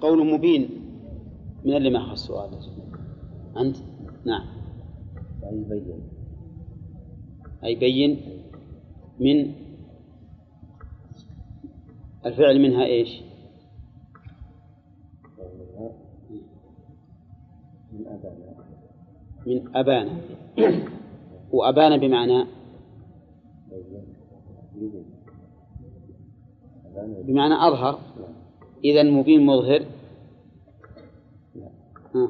قول مبين. من اللي ما أخذ السؤال أنت؟ نعم. أي بين أي بين من الفعل منها إيش؟ من أبانا. من أبانا. وأبانا بمعنى؟ بمعنى أظهر. نعم. إذا مبين مظهر. ها.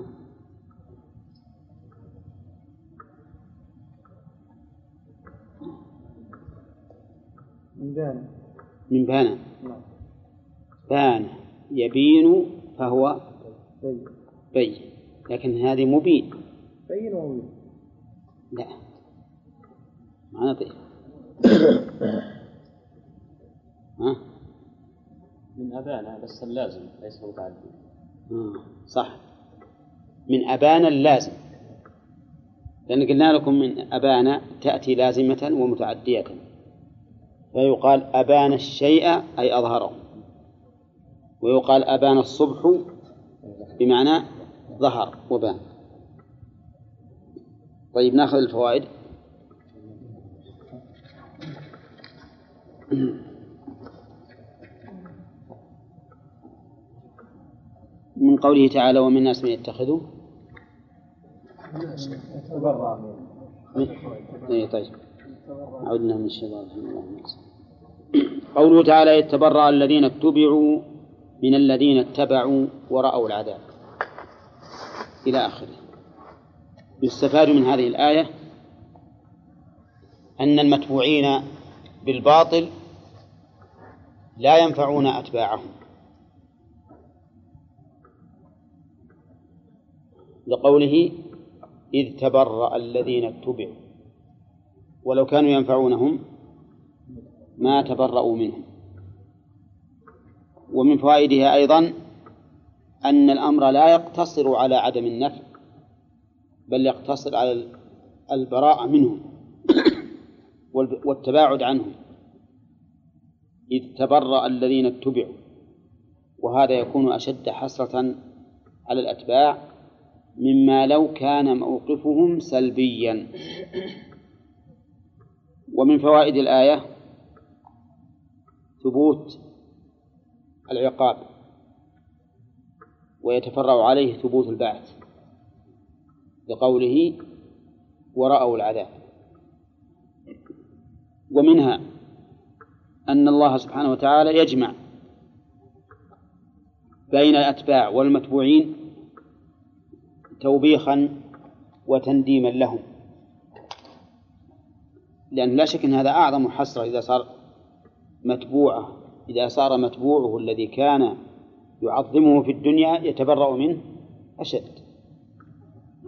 من بان. من بان. نعم. بان يبين فهو بين. بين. لكن هذه مبين. بين ومبين. لا. ما نطيق ها؟ من أبانا بس اللازم ليس متعدي صح. من أبانا اللازم. لأن قلنا لكم من أبانا تأتي لازمة ومتعدية. فيقال أبان الشيء أي أظهره. ويقال أبان الصبح بمعنى ظهر وبان. طيب نأخذ الفوائد. من قوله تعالى ومن الناس من يتخذوا. إيه طيب. عدنا من الشيطان. قوله تعالى يتبرأ الذين اتبعوا من الذين اتبعوا ورأوا العذاب. إلى آخره. يستفاد من هذه الآية أن المتبوعين بالباطل لا ينفعون أتباعهم. لقوله إذ تبرأ الذين اتبعوا ولو كانوا ينفعونهم ما تبرأوا منهم. ومن فوائدها أيضا أن الأمر لا يقتصر على عدم النفع بل يقتصر على البراءة منهم والتباعد عنهم. إذ تبرأ الذين اتبعوا وهذا يكون أشد حسرة على الأتباع مما لو كان موقفهم سلبيا. ومن فوائد الآية ثبوت العقاب ويتفرع عليه ثبوت البعث لقوله ورأوا العذاب. ومنها أن الله سبحانه وتعالى يجمع بين الأتباع والمتبوعين توبيخا وتنديما لهم. لأن لا شك أن هذا أعظم حسرة إذا صار متبوعه إذا صار متبوعه الذي كان يعظمه في الدنيا يتبرأ منه أشد.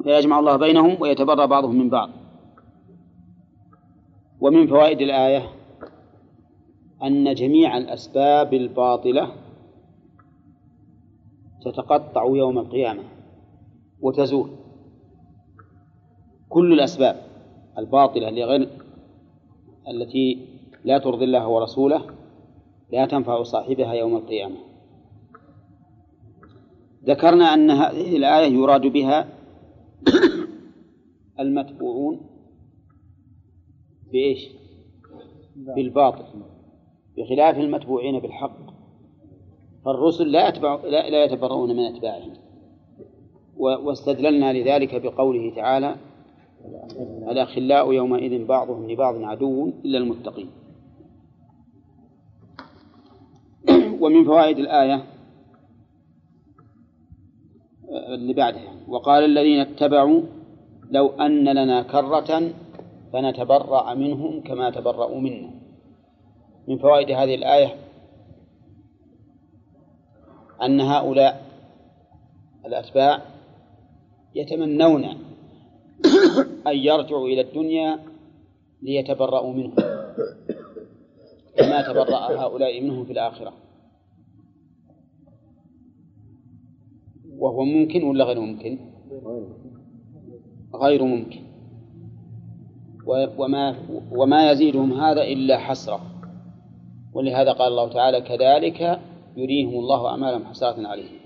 فيجمع الله بينهم ويتبرأ بعضهم من بعض. ومن فوائد الآية أن جميع الأسباب الباطلة تتقطع يوم القيامة. وتزول. كل الأسباب الباطلة لغير التي لا ترضي الله ورسوله لا تنفع صاحبها يوم القيامة. ذكرنا أن هذه الآية يراد بها المتبوعون بإيش؟ بالباطل. بخلاف المتبوعين بالحق. فالرسل لا يتبع لا, لا يتبرؤون من أتباعهم. واستدللنا لذلك بقوله تعالى الأخلاء يومئذ بعضهم لبعض عدو إلا المتقين. ومن فوائد الآية اللي بعدها وقال الذين اتبعوا لو أن لنا كرة فنتبرأ منهم كما تبرأوا منا. من فوائد هذه الآية أن هؤلاء الأتباع يتمنون أن يرجعوا إلى الدنيا ليتبرأوا منهم كما تبرأ هؤلاء منهم في الآخرة. وهو ممكن ولا غير ممكن؟ غير ممكن. وما وما يزيدهم هذا إلا حسرة. ولهذا قال الله تعالى كذلك يريهم الله أعمالهم حسرات عليهم.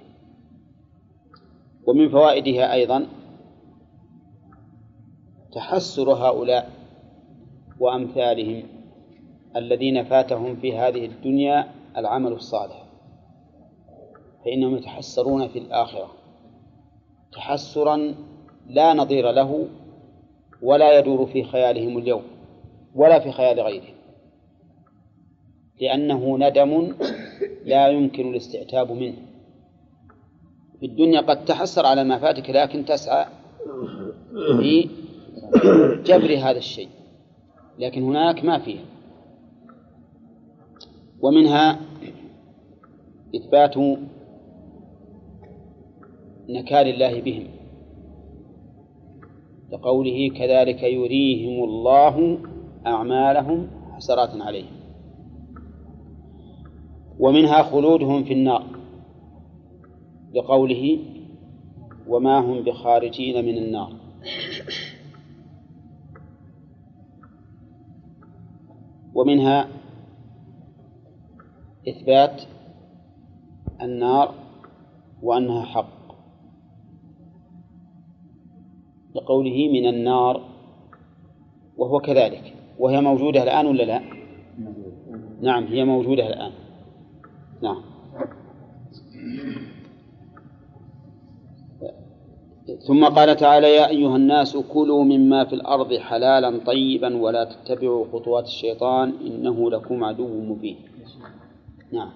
ومن فوائدها أيضا تحسر هؤلاء وأمثالهم الذين فاتهم في هذه الدنيا العمل الصالح فإنهم يتحسرون في الآخرة. تحسرا لا نظير له ولا يدور في خيالهم اليوم ولا في خيال غيرهم لأنه ندم لا يمكن الاستعتاب منه. في الدنيا قد تحسر على ما فاتك لكن تسعى في جبر هذا الشيء. لكن هناك ما فيه ومنها إثبات نكال الله بهم. لقوله كذلك يريهم الله أعمالهم حسرات عليهم. ومنها خلودهم في النار. لقوله وما هم بخارجين من النار. ومنها إثبات النار وأنها حق. لقوله من النار وهو كذلك. وهي موجودة الآن ولا لا؟ نعم هي موجودة الآن. نعم. ثم قال تعالى يا أيها الناس كلوا مما في الأرض حلالا طيبا ولا تتبعوا خطوات الشيطان إنه لكم عدو مبين. نعم.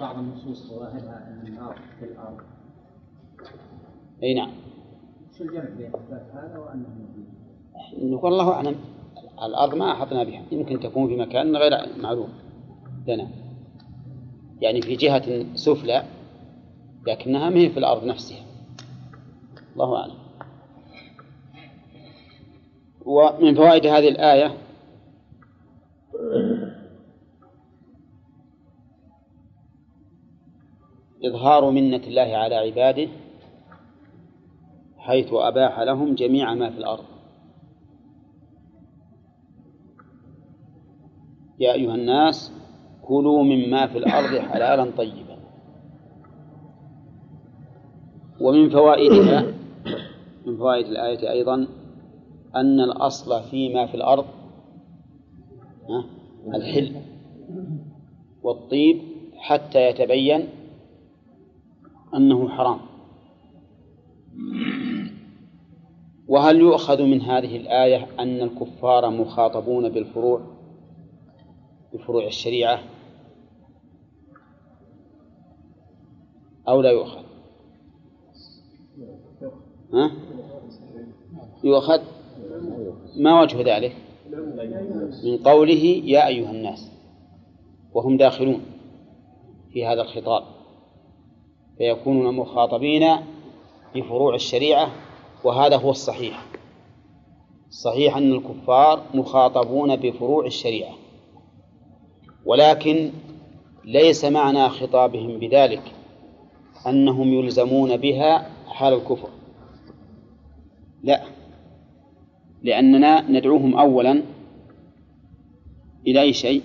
بعض النصوص ظواهرها أن النار في الأرض. أي نعم. شو الجمع بين إثبات هذا وأنه موجود؟ نقول الله أعلم. الأرض ما أحطنا بها. يمكن تكون في مكان غير معلوم. لنا يعني في جهة سفلى لكنها ما هي في الأرض نفسها. الله أعلم. ومن فوائد هذه الآية إظهار منة الله على عباده حيث أباح لهم جميع ما في الأرض. يا أيها الناس كلوا مما في الأرض حلالا طيبا. ومن فوائدها من فوائد الآية أيضا أن الأصل فيما في الأرض الحل والطيب حتى يتبين أنه حرام. وهل يؤخذ من هذه الآية أن الكفار مخاطبون بالفروع بفروع الشريعة؟ أو لا يؤخذ؟ ها؟ يؤخذ ما وجه ذلك؟ من قوله يا أيها الناس وهم داخلون في هذا الخطاب فيكونون مخاطبين بفروع الشريعة وهذا هو الصحيح. الصحيح أن الكفار مخاطبون بفروع الشريعة ولكن ليس معنى خطابهم بذلك أنهم يلزمون بها حال الكفر. لا. لأننا ندعوهم أولا إلى أي شيء؟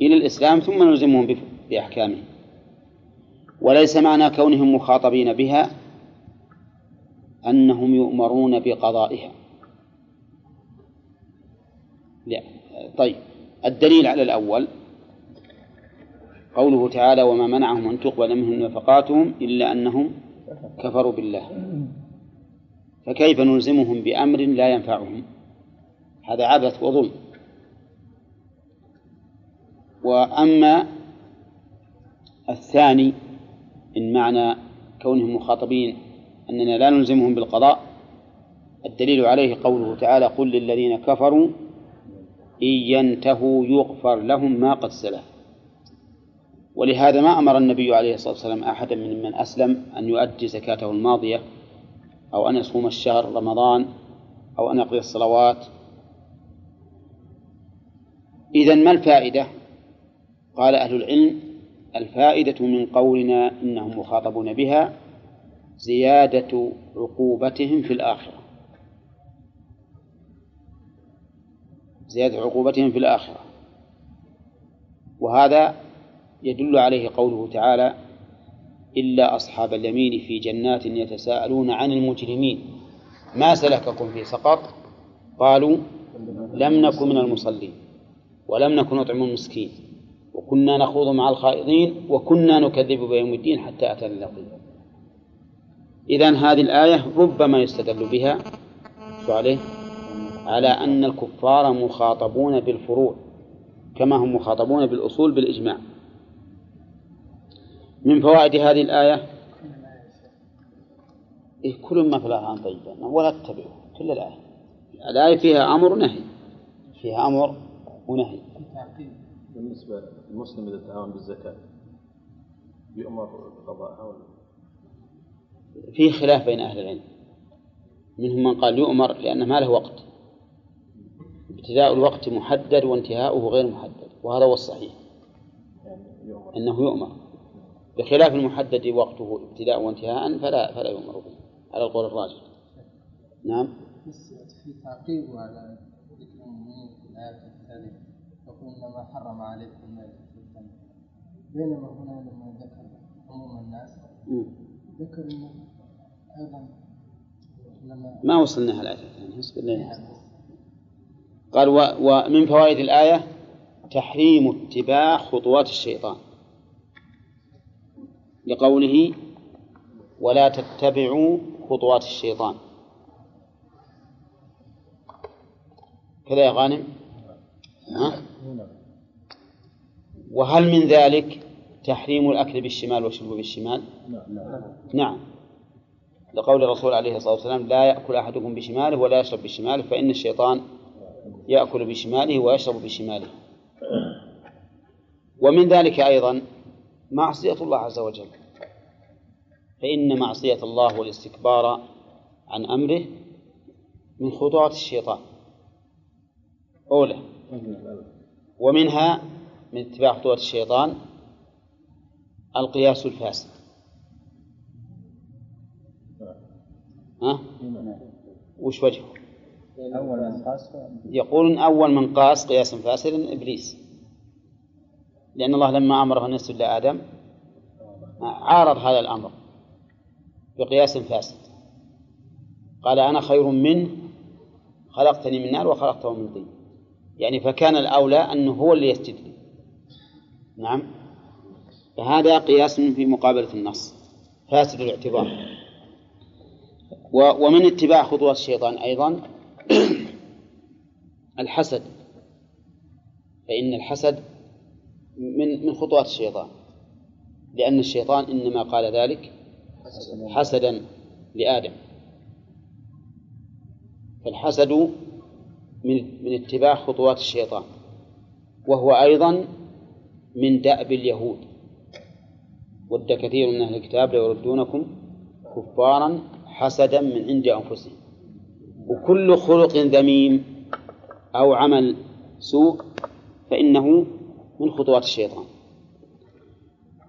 إلى الإسلام ثم نلزمهم بأحكامه وليس معنى كونهم مخاطبين بها أنهم يؤمرون بقضائها. لا. طيب. الدليل على الأول قوله تعالى وما منعهم أن تقبل منهم نفقاتهم إلا أنهم كفروا بالله. فكيف نلزمهم بأمر لا ينفعهم؟ هذا عبث وظلم. وأما الثاني إن معنى كونهم مخاطبين أننا لا نلزمهم بالقضاء الدليل عليه قوله تعالى قل للذين كفروا إن ينتهوا يغفر لهم ما قد سلف. ولهذا ما أمر النبي عليه الصلاة والسلام أحدا من من أسلم أن يؤدي زكاته الماضية أو أن يصوم الشهر رمضان أو أن يقضي الصلوات. إذا ما الفائدة؟ قال أهل العلم الفائدة من قولنا إنهم مخاطبون بها زيادة عقوبتهم في الآخرة. زيادة عقوبتهم في الآخرة. وهذا يدل عليه قوله تعالى إلا أصحاب اليمين في جنات يتساءلون عن المجرمين. ما سلككم في سقر قالوا لم نكن من المصلين ولم نكن نطعم المسكين. وكنا نخوض مع الخائضين وكنا نكذب بيوم الدين حتى أتانا اليقين إذا هذه الآية ربما يستدل بها شو عليه؟ على أن الكفار مخاطبون بالفروع كما هم مخاطبون بالأصول بالإجماع. من فوائد هذه الآية؟ إيه كل ما في الآية طيبا ولا تتبعوا كل الآية. الآية فيها أمر ونهي. فيها أمر ونهي. بالنسبة للمسلم إذا تعاون بالزكاة يؤمر بقضائها ولا؟ فيه خلاف بين أهل العلم. منهم من قال يؤمر لأن ما له وقت. ابتداء الوقت محدد وانتهاؤه غير محدد وهذا هو الصحيح. يعني أنه يؤمر. بخلاف المحدد وقته ابتداء وانتهاء فلا فلا يؤمر به على القول الراجح نعم بس في تعقيب على ذكر المؤمنين في الآية الثالثة يقول إنما حرم عليكم والدم بينما هنا لما ذكر عموم الناس. ذكر إنه أيضا ما وصلنا الآية الثانية اصبر لنا. قال. ومن فوائد الآية تحريم اتباع خطوات الشيطان لقوله ولا تتبعوا خطوات الشيطان. كذا يا غانم؟ ها؟ وهل من ذلك تحريم الأكل بالشمال والشرب بالشمال؟ نعم. لقول الرسول عليه الصلاة والسلام لا يأكل أحدكم بشماله ولا يشرب بشماله فإن الشيطان يأكل بشماله ويشرب بشماله. ومن ذلك أيضا معصية الله عز وجل. فإن معصية الله والاستكبار عن أمره من خطوات الشيطان. أولى. ومنها من اتباع خطوات الشيطان القياس الفاسد. ها؟ وش وجهه؟ يقول أول من قاس قياسا فاسدا إبليس. لأن الله لما أمره أن يسجد لآدم عارض هذا الأمر. بقياس فاسد. قال أنا خير منه خلقتني من نار وخلقته من طين. يعني فكان الأولى أنه هو اللي يسجد لي. نعم. فهذا قياس في مقابلة النص. فاسد الاعتبار. ومن اتباع خطوات الشيطان أيضا الحسد. فإن الحسد من من خطوات الشيطان. لأن الشيطان إنما قال ذلك حسدا. لآدم. فالحسد من من اتباع خطوات الشيطان وهو أيضا من دأب اليهود. ود كثير من أهل الكتاب ليردونكم كفارا حسدا من عند أنفسهم. وكل خلق ذميم أو عمل سوء فإنه من خطوات الشيطان.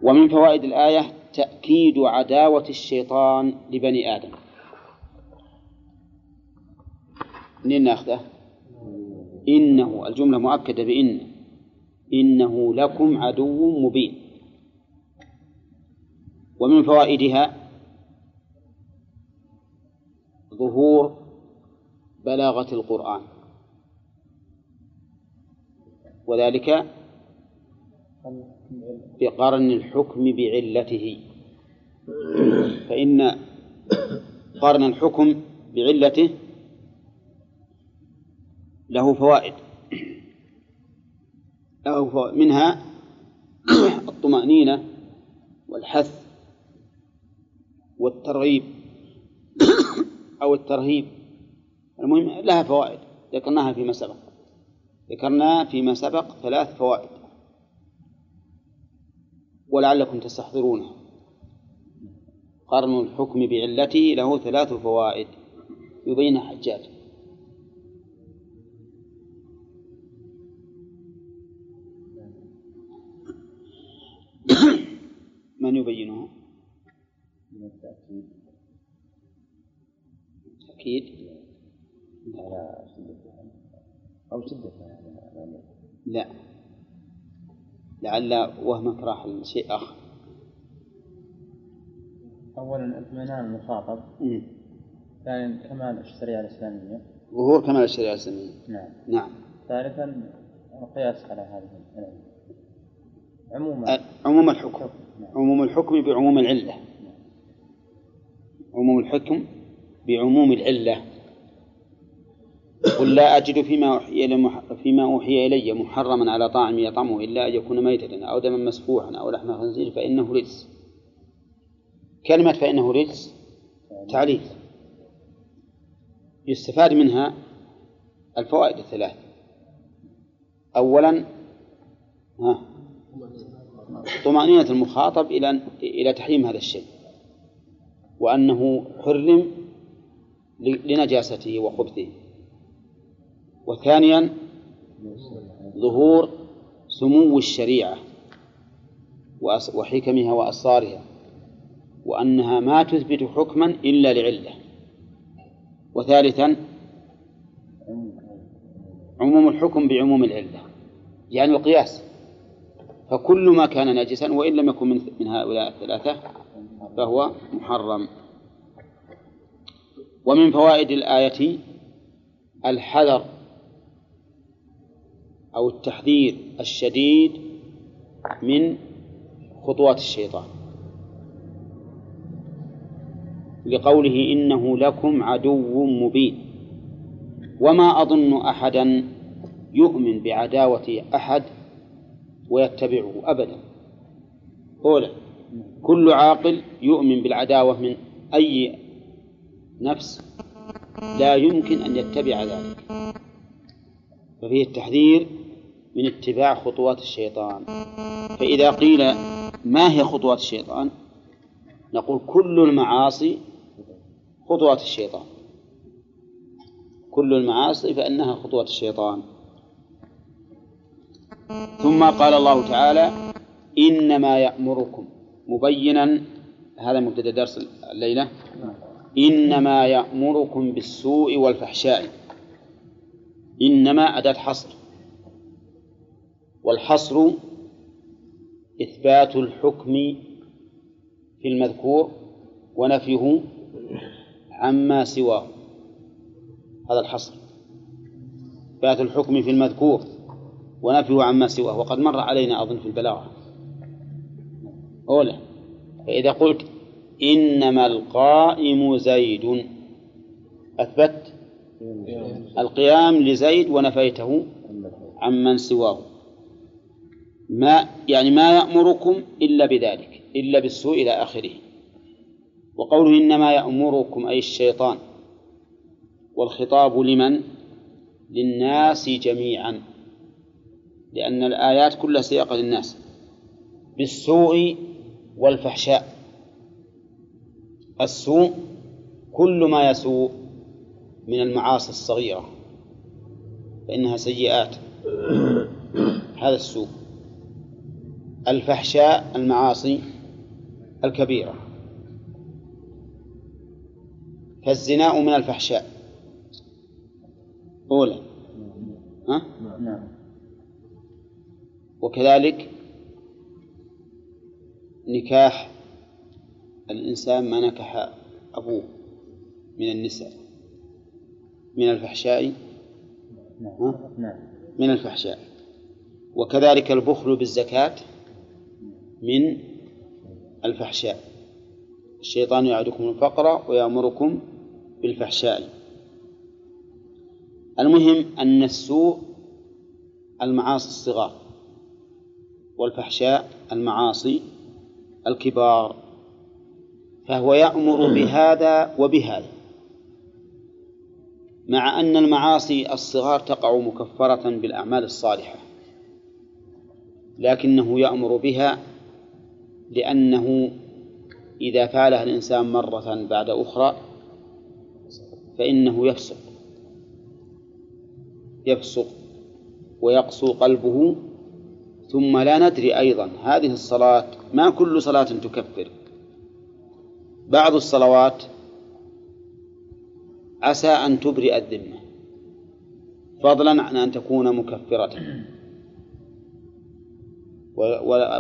ومن فوائد الآية تأكيد عداوة الشيطان لبني آدم. منين ناخذه؟ إنه الجملة مؤكدة بإن. إنه لكم عدو مبين. ومن فوائدها ظهور بلاغة القرآن. وذلك بقرن الحكم بعلته. فإن قرن الحكم بعلته له فوائد. له فوائد. منها الطمأنينة والحث والترغيب أو الترهيب. المهم لها فوائد. ذكرناها فيما سبق. ذكرنا فيما سبق ثلاث فوائد. ولعلكم تستحضرونها. قرن الحكم بعلته له ثلاث فوائد. يبينها حجاج. من يبينها؟ من التأكيد أكيد على شدتها أو شدتها يعني لا. لعل وهمك راح لشيء آخر أولا اطمئنان المخاطب. ثانيا كمال الشريعة الإسلامية. ظهور كمال الشريعة الإسلامية. نعم. نعم. ثالثا القياس على هذه العلم. عموما عموم الحكم. عموم الحكم بعموم العلة. عموم الحكم بعموم العلة. قل لا أجد فيما أوحي. فيما أوحي إلي محرما على طاعم يطعمه إلا أن يكون ميتة أو دما مسفوحا أو لحم خنزير فإنه رجس. كلمة فإنه رجس تعليل. يستفاد منها الفوائد الثلاث. أولا ها طمأنينة المخاطب إلى إلى تحريم هذا الشيء. وأنه حرم لنجاسته وخبثه. وثانيا ظهور سمو الشريعة وحكمها وأسرارها. وأنها ما تثبت حكما إلا لعلة. وثالثا عموم الحكم بعموم العلة يعني القياس. فكل ما كان نجسا وإن لم يكن من هؤلاء الثلاثة فهو محرم. ومن فوائد الآية الحذر أو التحذير الشديد من خطوات الشيطان. لقوله إنه لكم عدو مبين. وما أظن أحدا يؤمن بعداوة أحد ويتبعه أبدا. أولا كل عاقل يؤمن بالعداوة من أي نفس لا يمكن أن يتبع ذلك. ففيه التحذير من اتباع خطوات الشيطان. فإذا قيل ما هي خطوات الشيطان؟ نقول كل المعاصي خطوات الشيطان. كل المعاصي فإنها خطوات الشيطان. ثم قال الله تعالى إنما يأمركم. مبينا هذا مبتدأ درس الليلة. إنما يأمركم بالسوء والفحشاء. إنما أداة حصر. والحصر إثبات الحكم في المذكور ونفيه عما سواه. هذا الحصر. إثبات الحكم في المذكور ونفيه عما سواه. وقد مر علينا أظن في البلاغة. أولى فإذا قلت إنما القائم زيد أثبت القيام لزيد ونفيته عمن سواه. ما يعني ما يأمركم إلا بذلك إلا بالسوء إلى آخره. وقوله إنما يأمركم أي الشيطان والخطاب لمن؟ للناس جميعا لأن الآيات كلها سياقة للناس بالسوء والفحشاء. السوء كل ما يسوء من المعاصي الصغيرة فإنها سيئات. هذا السوء. الفحشاء المعاصي الكبيرة. فالزنا من الفحشاء. أولى ها؟ نعم. وكذلك نكاح الإنسان ما نكح أبوه من النساء. من الفحشاء. ها؟ نعم. من الفحشاء. وكذلك البخل بالزكاة من الفحشاء. الشيطان يعدكم الفقر ويأمركم بالفحشاء. المهم أن السوء المعاصي الصغار والفحشاء المعاصي الكبار. فهو يأمر بهذا وبهذا. مع أن المعاصي الصغار تقع مكفرة بالأعمال الصالحة لكنه يأمر بها لأنه إذا فعلها الإنسان مرة بعد أخرى فإنه يفسق. يفسق ويقسو قلبه ثم لا ندري أيضا. هذه الصلاة ما كل صلاة تكفر بعض الصلوات عسى أن تبرئ الذمة. فضلا عن أن تكون مكفرة.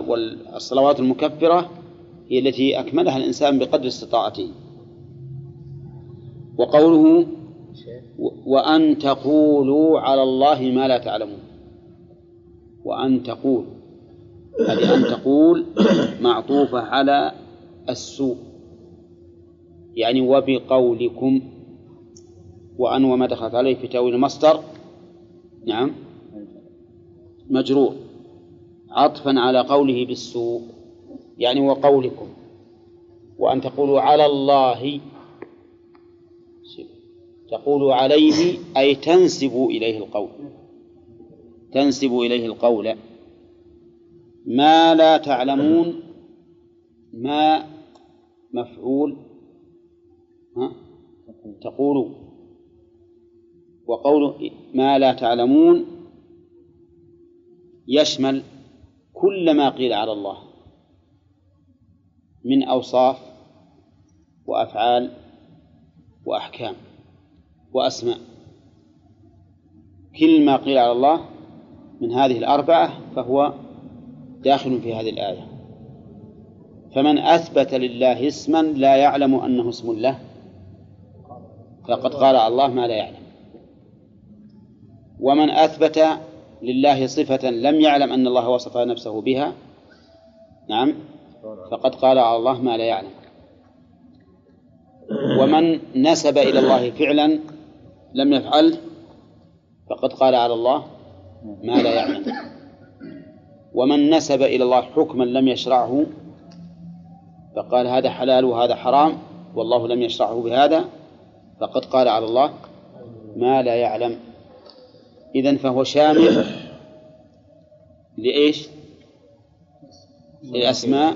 والصلوات المكفرة هي التي أكملها الإنسان بقدر استطاعته. وقوله وأن تقولوا على الله ما لا تعلمون. وأن تقول. هذه أن تقول معطوفة على السوء. يعني وبقولكم. وأن وما دخلت عليه في تأويل المصدر. نعم. مجرور. عطفا على قوله بالسوء. يعني وقولكم. وأن تقولوا على الله تقول عليه أي تنسب إليه القول. تنسب إليه القول. ما لا تعلمون ما مفعول ها؟ تقول. وقول ما لا تعلمون يشمل كل ما قيل على الله من أوصاف وأفعال وأحكام. وأسماء. كل ما قيل على الله من هذه الأربعة فهو داخل في هذه الآية. فمن أثبت لله اسما لا يعلم أنه اسم له. فقد قال على الله ما لا يعلم. ومن أثبت لله صفة لم يعلم أن الله وصف نفسه بها نعم فقد قال على الله ما لا يعلم. ومن نسب إلى الله فعلا لم يفعله فقد قال على الله ما لا يعلم. ومن نسب إلى الله حكما لم يشرعه فقال هذا حلال وهذا حرام والله لم يشرعه بهذا فقد قال على الله ما لا يعلم. إذن فهو شامل لإيش؟ للأسماء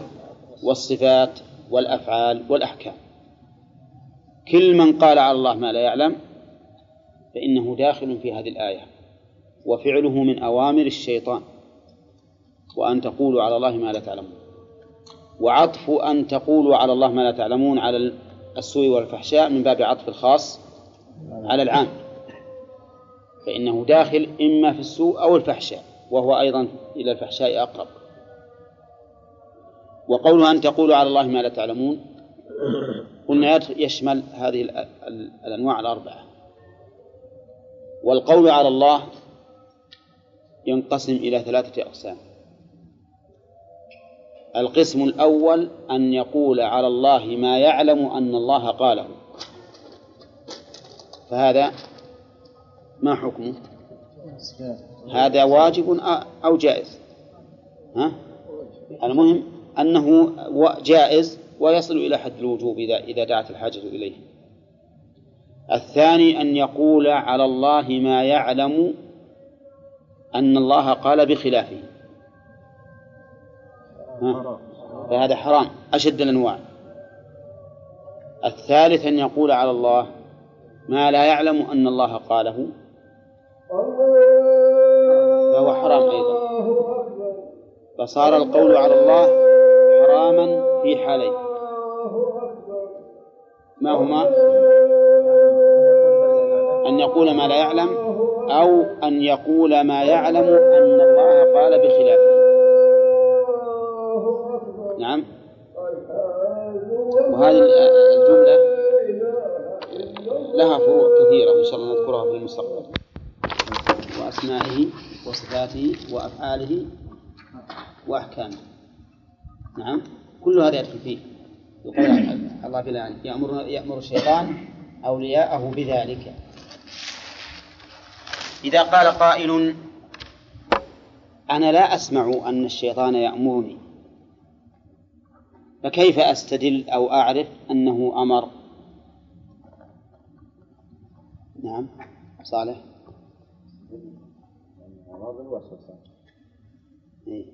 والصفات والأفعال والأحكام. كل من قال على الله ما لا يعلم فإنه داخل في هذه الآية. وفعله من أوامر الشيطان. وأن تقولوا على الله ما لا تعلمون. وعطف أن تقولوا على الله ما لا تعلمون على السوء والفحشاء من باب عطف الخاص على العام. فإنه داخل إما في السوء أو الفحشاء وهو أيضا إلى الفحشاء أقرب. وقوله أن تقولوا على الله ما لا تعلمون قلنا يشمل هذه الأنواع الأربعة. والقول على الله ينقسم إلى ثلاثة أقسام. القسم الأول أن يقول على الله ما يعلم أن الله قاله. فهذا ما حكمه؟ هذا واجب أو جائز؟ ها؟ المهم أنه جائز ويصل إلى حد الوجوب إذا دعت الحاجة إليه. الثاني أن يقول على الله ما يعلم أن الله قال بخلافه؟ فهذا حرام أشد الأنواع. الثالث أن يقول على الله ما لا يعلم أن الله قاله. فهو حرام أيضا. فصار القول على الله حراما في حالين. ما هما؟ أن يقول ما لا يعلم أو أن يقول ما يعلم أن الله قال بخلافه نعم. وهذه الجملة لها فروع كثيرة وإن شاء الله نذكرها في المستقبل. وأسمائه وصفاته وأفعاله وأحكامه. نعم. كل هذا يدخل فيه. يقول الله الآن يأمر يأمر الشيطان أولياءه بذلك. إذا قال قائل أنا لا أسمع أن الشيطان يأمرني فكيف أستدل أو أعرف أنه أمر نعم صالح إيه؟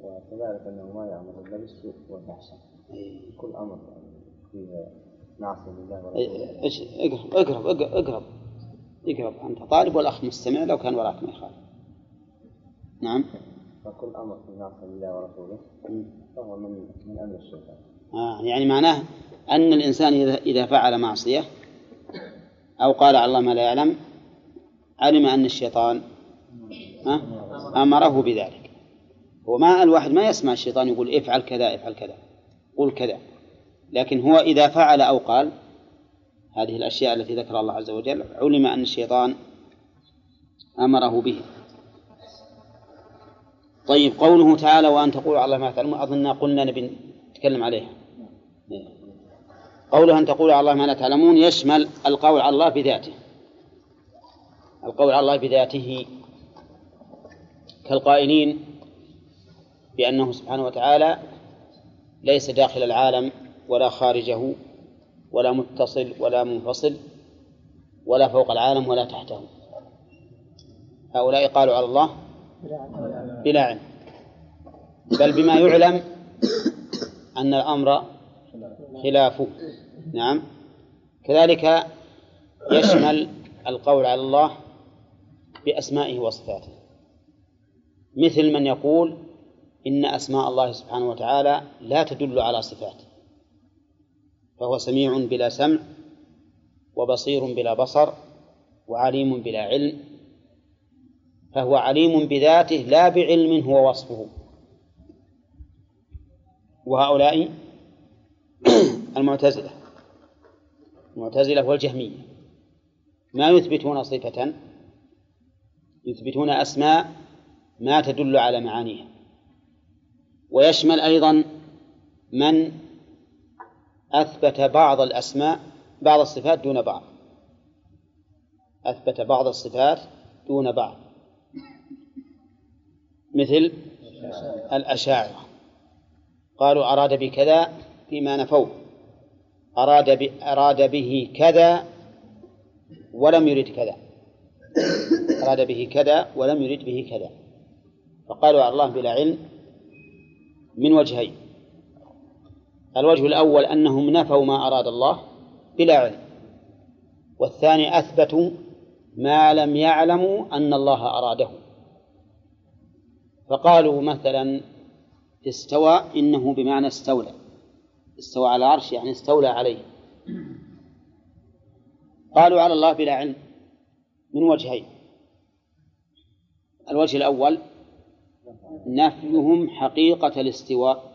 وكذلك أنه ما يأمر إلا بالسوء والفحشاء إيه. كل يعني فيه لله ورسوله. إيه، إيش اقرب اقرب اقرب اقرب. اقرب. أنت طالب والأخ مستمع لو كان وراك ما يخالف. نعم. فكل أمر في معصية لله ورسوله. فهو من من أمر الشيطان. آه يعني معناه أن الإنسان إذا إذا فعل معصية أو قال على الله ما لا يعلم علم أن الشيطان ها أمره بذلك. هو ما الواحد ما يسمع الشيطان يقول افعل كذا افعل كذا قل كذا. لكن هو إذا فعل أو قال هذه الأشياء التي ذكرها الله عز وجل علم أن الشيطان أمره به. طيب قوله تعالى وأن تقولوا على ما تعلمون أظن قلنا نبي نتكلم عليها. قوله أن تقولوا على الله ما لا تعلمون يشمل القول على الله بذاته. القول على الله بذاته كالقائلين بأنه سبحانه وتعالى ليس داخل العالم ولا خارجه ولا متصل ولا منفصل ولا فوق العالم ولا تحته. هؤلاء قالوا على الله بلا علم. بل بما يعلم أن الأمر خلافه نعم. كذلك يشمل القول على الله بأسمائه وصفاته. مثل من يقول إن أسماء الله سبحانه وتعالى لا تدل على صفاته. فهو سميع بلا سمع وبصير بلا بصر وعليم بلا علم فهو عليم بذاته لا بعلم هو وصفه. وهؤلاء المعتزلة المعتزلة والجهمية ما يثبتون صفة يثبتون أسماء ما تدل على معانيها. ويشمل أيضا من أثبت بعض الأسماء بعض الصفات دون بعض. أثبت بعض الصفات دون بعض. مثل الأشاعرة. قالوا أراد بكذا فيما نفوه أراد أراد به كذا ولم يرد كذا. أراد به كذا ولم يرد به كذا. فقالوا على الله بلا علم من وجهين. الوجه الأول أنهم نفوا ما أراد الله بلا علم والثاني أثبتوا ما لم يعلموا أن الله أراده. فقالوا مثلا استوى إنه بمعنى استولى استوى على العرش يعني استولى عليه. قالوا على الله بلا علم من وجهين. الوجه الأول نفيهم حقيقة الاستواء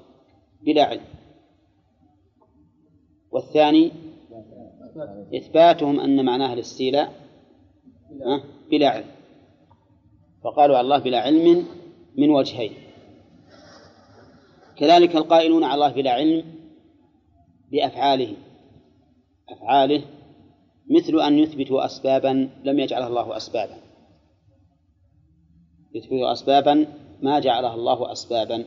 بلا علم. والثاني إثباتهم أن معناه الاستيلاء بلا علم. فقالوا على الله بلا علم من وجهين. كذلك القائلون على الله بلا علم بأفعاله أفعاله مثل أن يثبتوا أسبابا لم يجعلها الله أسبابا. يثبتوا أسبابا ما جعلها الله أسبابا.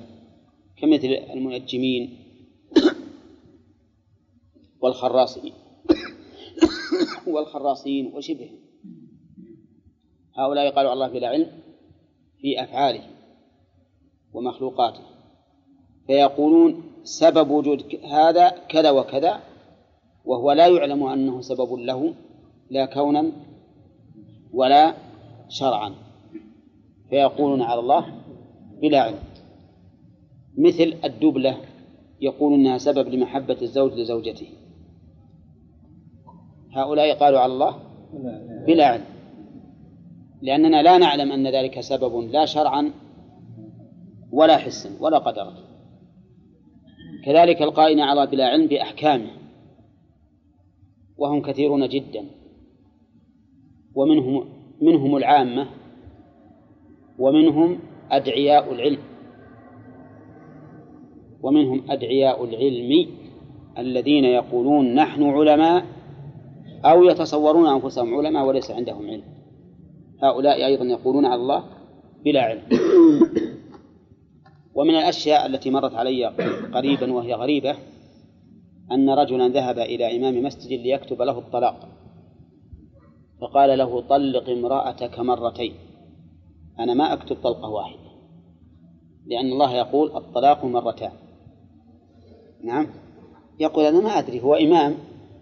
كمثل المنجمين. والخراصين. والخراصين وشبههم. هؤلاء قالوا الله بلا علم في أفعاله ومخلوقاته فيقولون سبب وجود هذا كذا وكذا وهو لا يعلم أنه سبب له لا كونا ولا شرعا. فيقولون على الله بلا علم. مثل الدبلة يقول إنها سبب لمحبة الزوج لزوجته. هؤلاء قالوا على الله بلا علم. لأننا لا نعلم أن ذلك سبب لا شرعا ولا حسا ولا قدرا. كذلك القائل على بلا علم بأحكامه وهم كثيرون جدا ومنهم منهم العامة ومنهم أدعياء العلم ومنهم أدعياء العلم الذين يقولون نحن علماء أو يتصورون أنفسهم علماء وليس عندهم علم. هؤلاء أيضا يقولون على الله بلا علم. ومن الأشياء التي مرت علي قريبا وهي غريبة أن رجلا ذهب إلى إمام مسجد ليكتب له الطلاق. فقال له طلق امرأتك مرتين. أنا ما أكتب طلقة واحدة. لأن الله يقول الطلاق مرتان. نعم. يقول أنا ما أدري هو إمام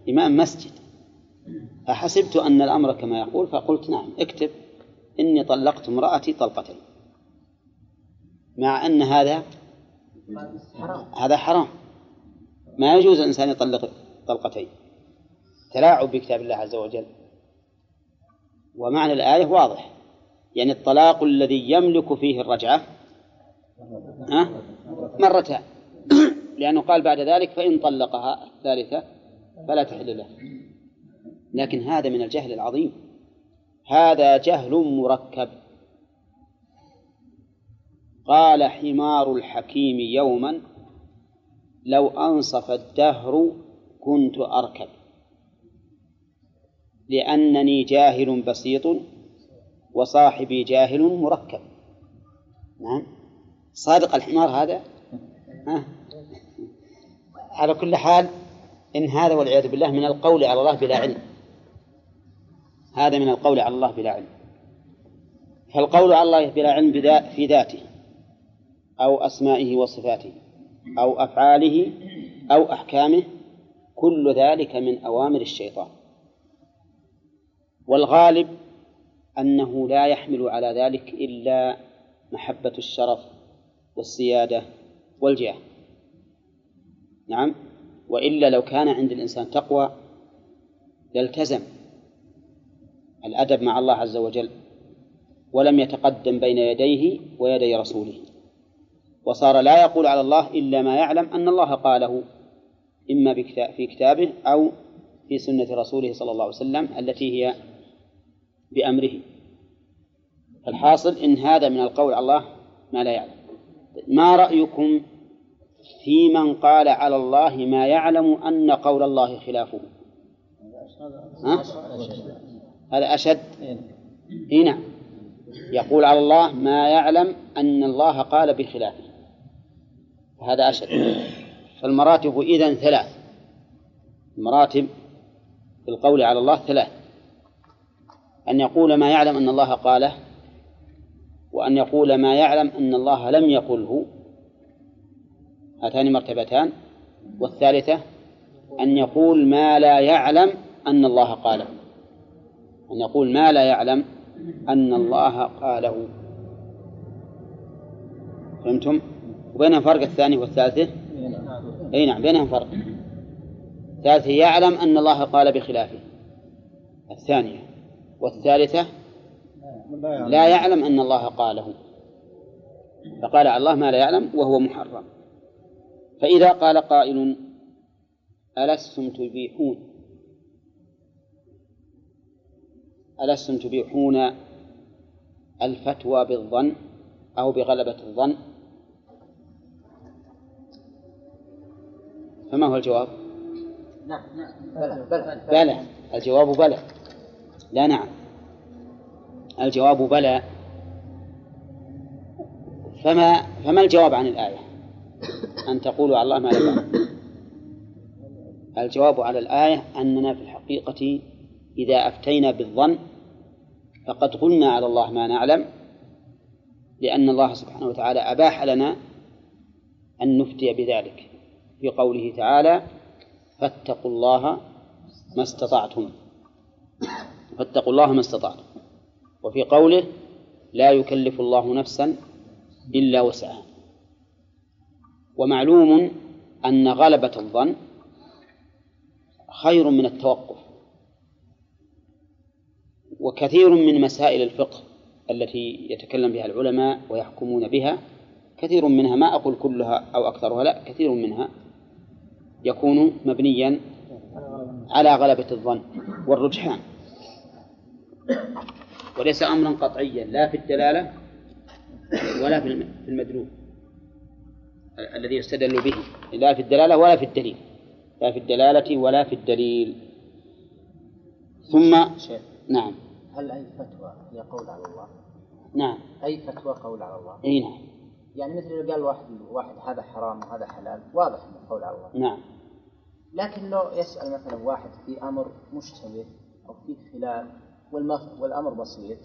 إمام مسجد. فحسبت أن الأمر كما يقول؟ فقلت نعم اكتب إني طلقت امرأتي طلقتين. مع أن هذا هذا حرام. ما يجوز الإنسان يطلق طلقتين. تلاعب بكتاب الله عز وجل. ومعنى الآية واضح. يعني الطلاق الذي يملك فيه الرجعة ها؟ مرتان. لأنه قال بعد ذلك فإن طلقها الثالثة فلا تحل له. لكن هذا من الجهل العظيم. هذا جهل مركب. قال حمار الحكيم يوما لو أنصف الدهر كنت أركب. لأنني جاهل بسيط وصاحبي جاهل مركب. نعم. صادق الحمار هذا؟ ها؟ على كل حال إن هذا والعياذ بالله من القول على الله بلا علم. هذا من القول على الله بلا علم. فالقول على الله بلا علم في ذاته أو أسمائه وصفاته أو أفعاله أو أحكامه كل ذلك من أوامر الشيطان. والغالب أنه لا يحمل على ذلك إلا محبة الشرف والسيادة والجاه. نعم؟ وإلا لو كان عند الإنسان تقوى لالتزم الأدب مع الله عز وجل ولم يتقدم بين يديه ويدي رسوله. وصار لا يقول على الله إلا ما يعلم أن الله قاله إما في كتابه أو في سنة رسوله صلى الله عليه وسلم التي هي بأمره. الحاصل إن هذا من القول على الله ما لا يعلم. ما رأيكم في من قال على الله ما يعلم أن قول الله خلافه؟ ها؟ هذا أشد. إيه نعم. يقول على الله ما يعلم أن الله قال بخلافه هذا أشد. فالمراتب إذن ثلاث. المراتب في القول على الله ثلاث. أن يقول ما يعلم أن الله قاله وأن يقول ما يعلم أن الله لم يقله. هاتان مرتبتان. والثالثة أن يقول ما لا يعلم أن الله قاله. أن يقول ما لا يعلم أن الله قاله. فهمتم؟ وبينهم فرق الثاني والثالثة أي نعم بينهم فرق. الثالثة يعلم أن الله قال بخلافه. الثانية والثالثة لا يعلم أن الله قاله. فقال على الله ما لا يعلم وهو محرم. فإذا قال قائل ألستم تبيحون؟ ألستم تبيحون الفتوى بالظن أو بغلبة الظن؟ فما هو الجواب؟ نعم نعم. بلى بلى بلى. الجواب بلى. لا نعم. الجواب بلى. فما فما الجواب عن الآية؟ أن تقولوا على الله ما لا الجواب على الآية أننا في الحقيقة إذا أفتينا بالظن فقد قلنا على الله ما نعلم لأن الله سبحانه وتعالى أباح لنا أن نفتي بذلك في قوله تعالى فاتقوا الله ما استطعتم فاتقوا الله ما استطعتم وفي قوله لا يكلف الله نفسا إلا وسعها. ومعلوم أن غلبة الظن خير من التوقف وكثير من مسائل الفقه التي يتكلم بها العلماء ويحكمون بها كثير منها ما أقول كلها أو أكثرها لا كثير منها يكون مبنيا على غلبة الظن والرجحان. وليس أمرا قطعيا لا في الدلالة ولا في المدلول الذي يستدل به لا في الدلالة ولا في الدليل لا في الدلالة ولا في الدليل. ثم نعم. هل أي فتوى هي قول على الله؟ نعم أي فتوى قول على الله؟ أي نعم يعني مثل لو قال واحد واحد هذا حرام وهذا حلال واضح إنه قول على الله نعم لكن لو يسأل مثلا واحد في أمر مشتبه أو في خلاف والأمر بسيط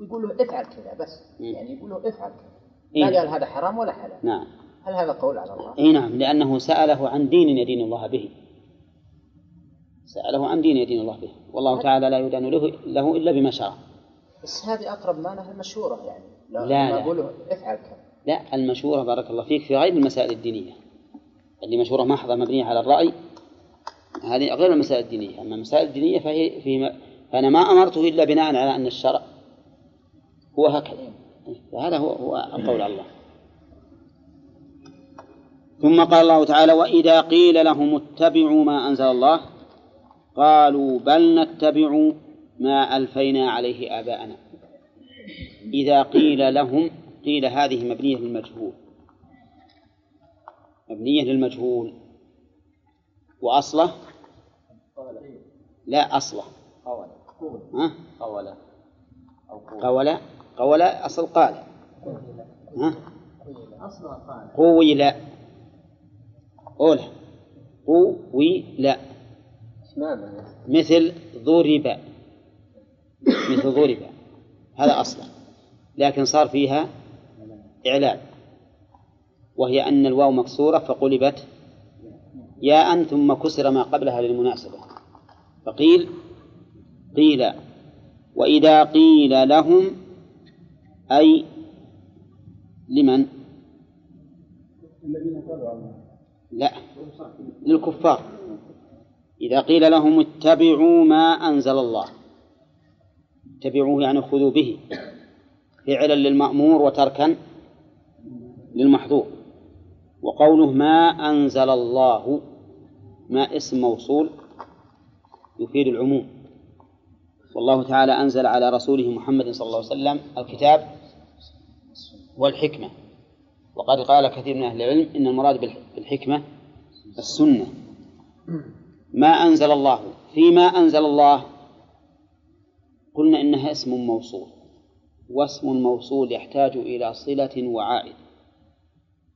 ويقول له افعل كذا بس مم. يعني يقول له افعل كذا إيه. ما قال هذا حرام ولا حلال نعم هل هذا قول على الله؟ اي نعم لأنه سأله عن دين يدين الله به سأله عن دين يدين الله به. والله تعالى لا يدان له, له إلا بما شرع. بس هذه أقرب ما لها المشورة يعني. لا، لا. أقول له افعل كذا. لا المشورة بارك الله فيك في غير المسائل الدينية. اللي مشورة محضة مبنية على الرأي هذه غير المسائل الدينية. أما المسائل الدينية فهي في فأنا ما أمرته إلا بناء على أن الشرع هو هكذا. فهذا هو هو القول على الله. ثم قال الله تعالى وإذا قيل لهم اتبعوا ما أنزل الله قالوا بل نتبع ما ألفينا عليه آباءنا. إذا قيل لهم قيل هذه مبنية للمجهول. مبنية للمجهول. وأصله؟ لا أصله. ها؟ قولة أو قولة قول. قول أصل قال. ها؟ قوي لا أولى قوي مثل ضرب مثل ضرب هذا أصلا. لكن صار فيها إعلان. وهي أن الواو مكسورة فقلبت ياء ثم كسر ما قبلها للمناسبة. فقيل قيل وإذا قيل لهم أي لمن؟ لا للكفار. إذا قيل لهم اتبعوا ما أنزل الله اتبعوه يعني خذوا به فعلا للمأمور وتركا للمحظور وقوله ما أنزل الله ما اسم موصول يفيد العموم والله تعالى أنزل على رسوله محمد صلى الله عليه وسلم الكتاب والحكمة وقد قال كثير من أهل العلم إن المراد بالحكمة السنة. ما أنزل الله فيما أنزل الله. قلنا إنها اسم موصول واسم موصول يحتاج إلى صلة وعائد.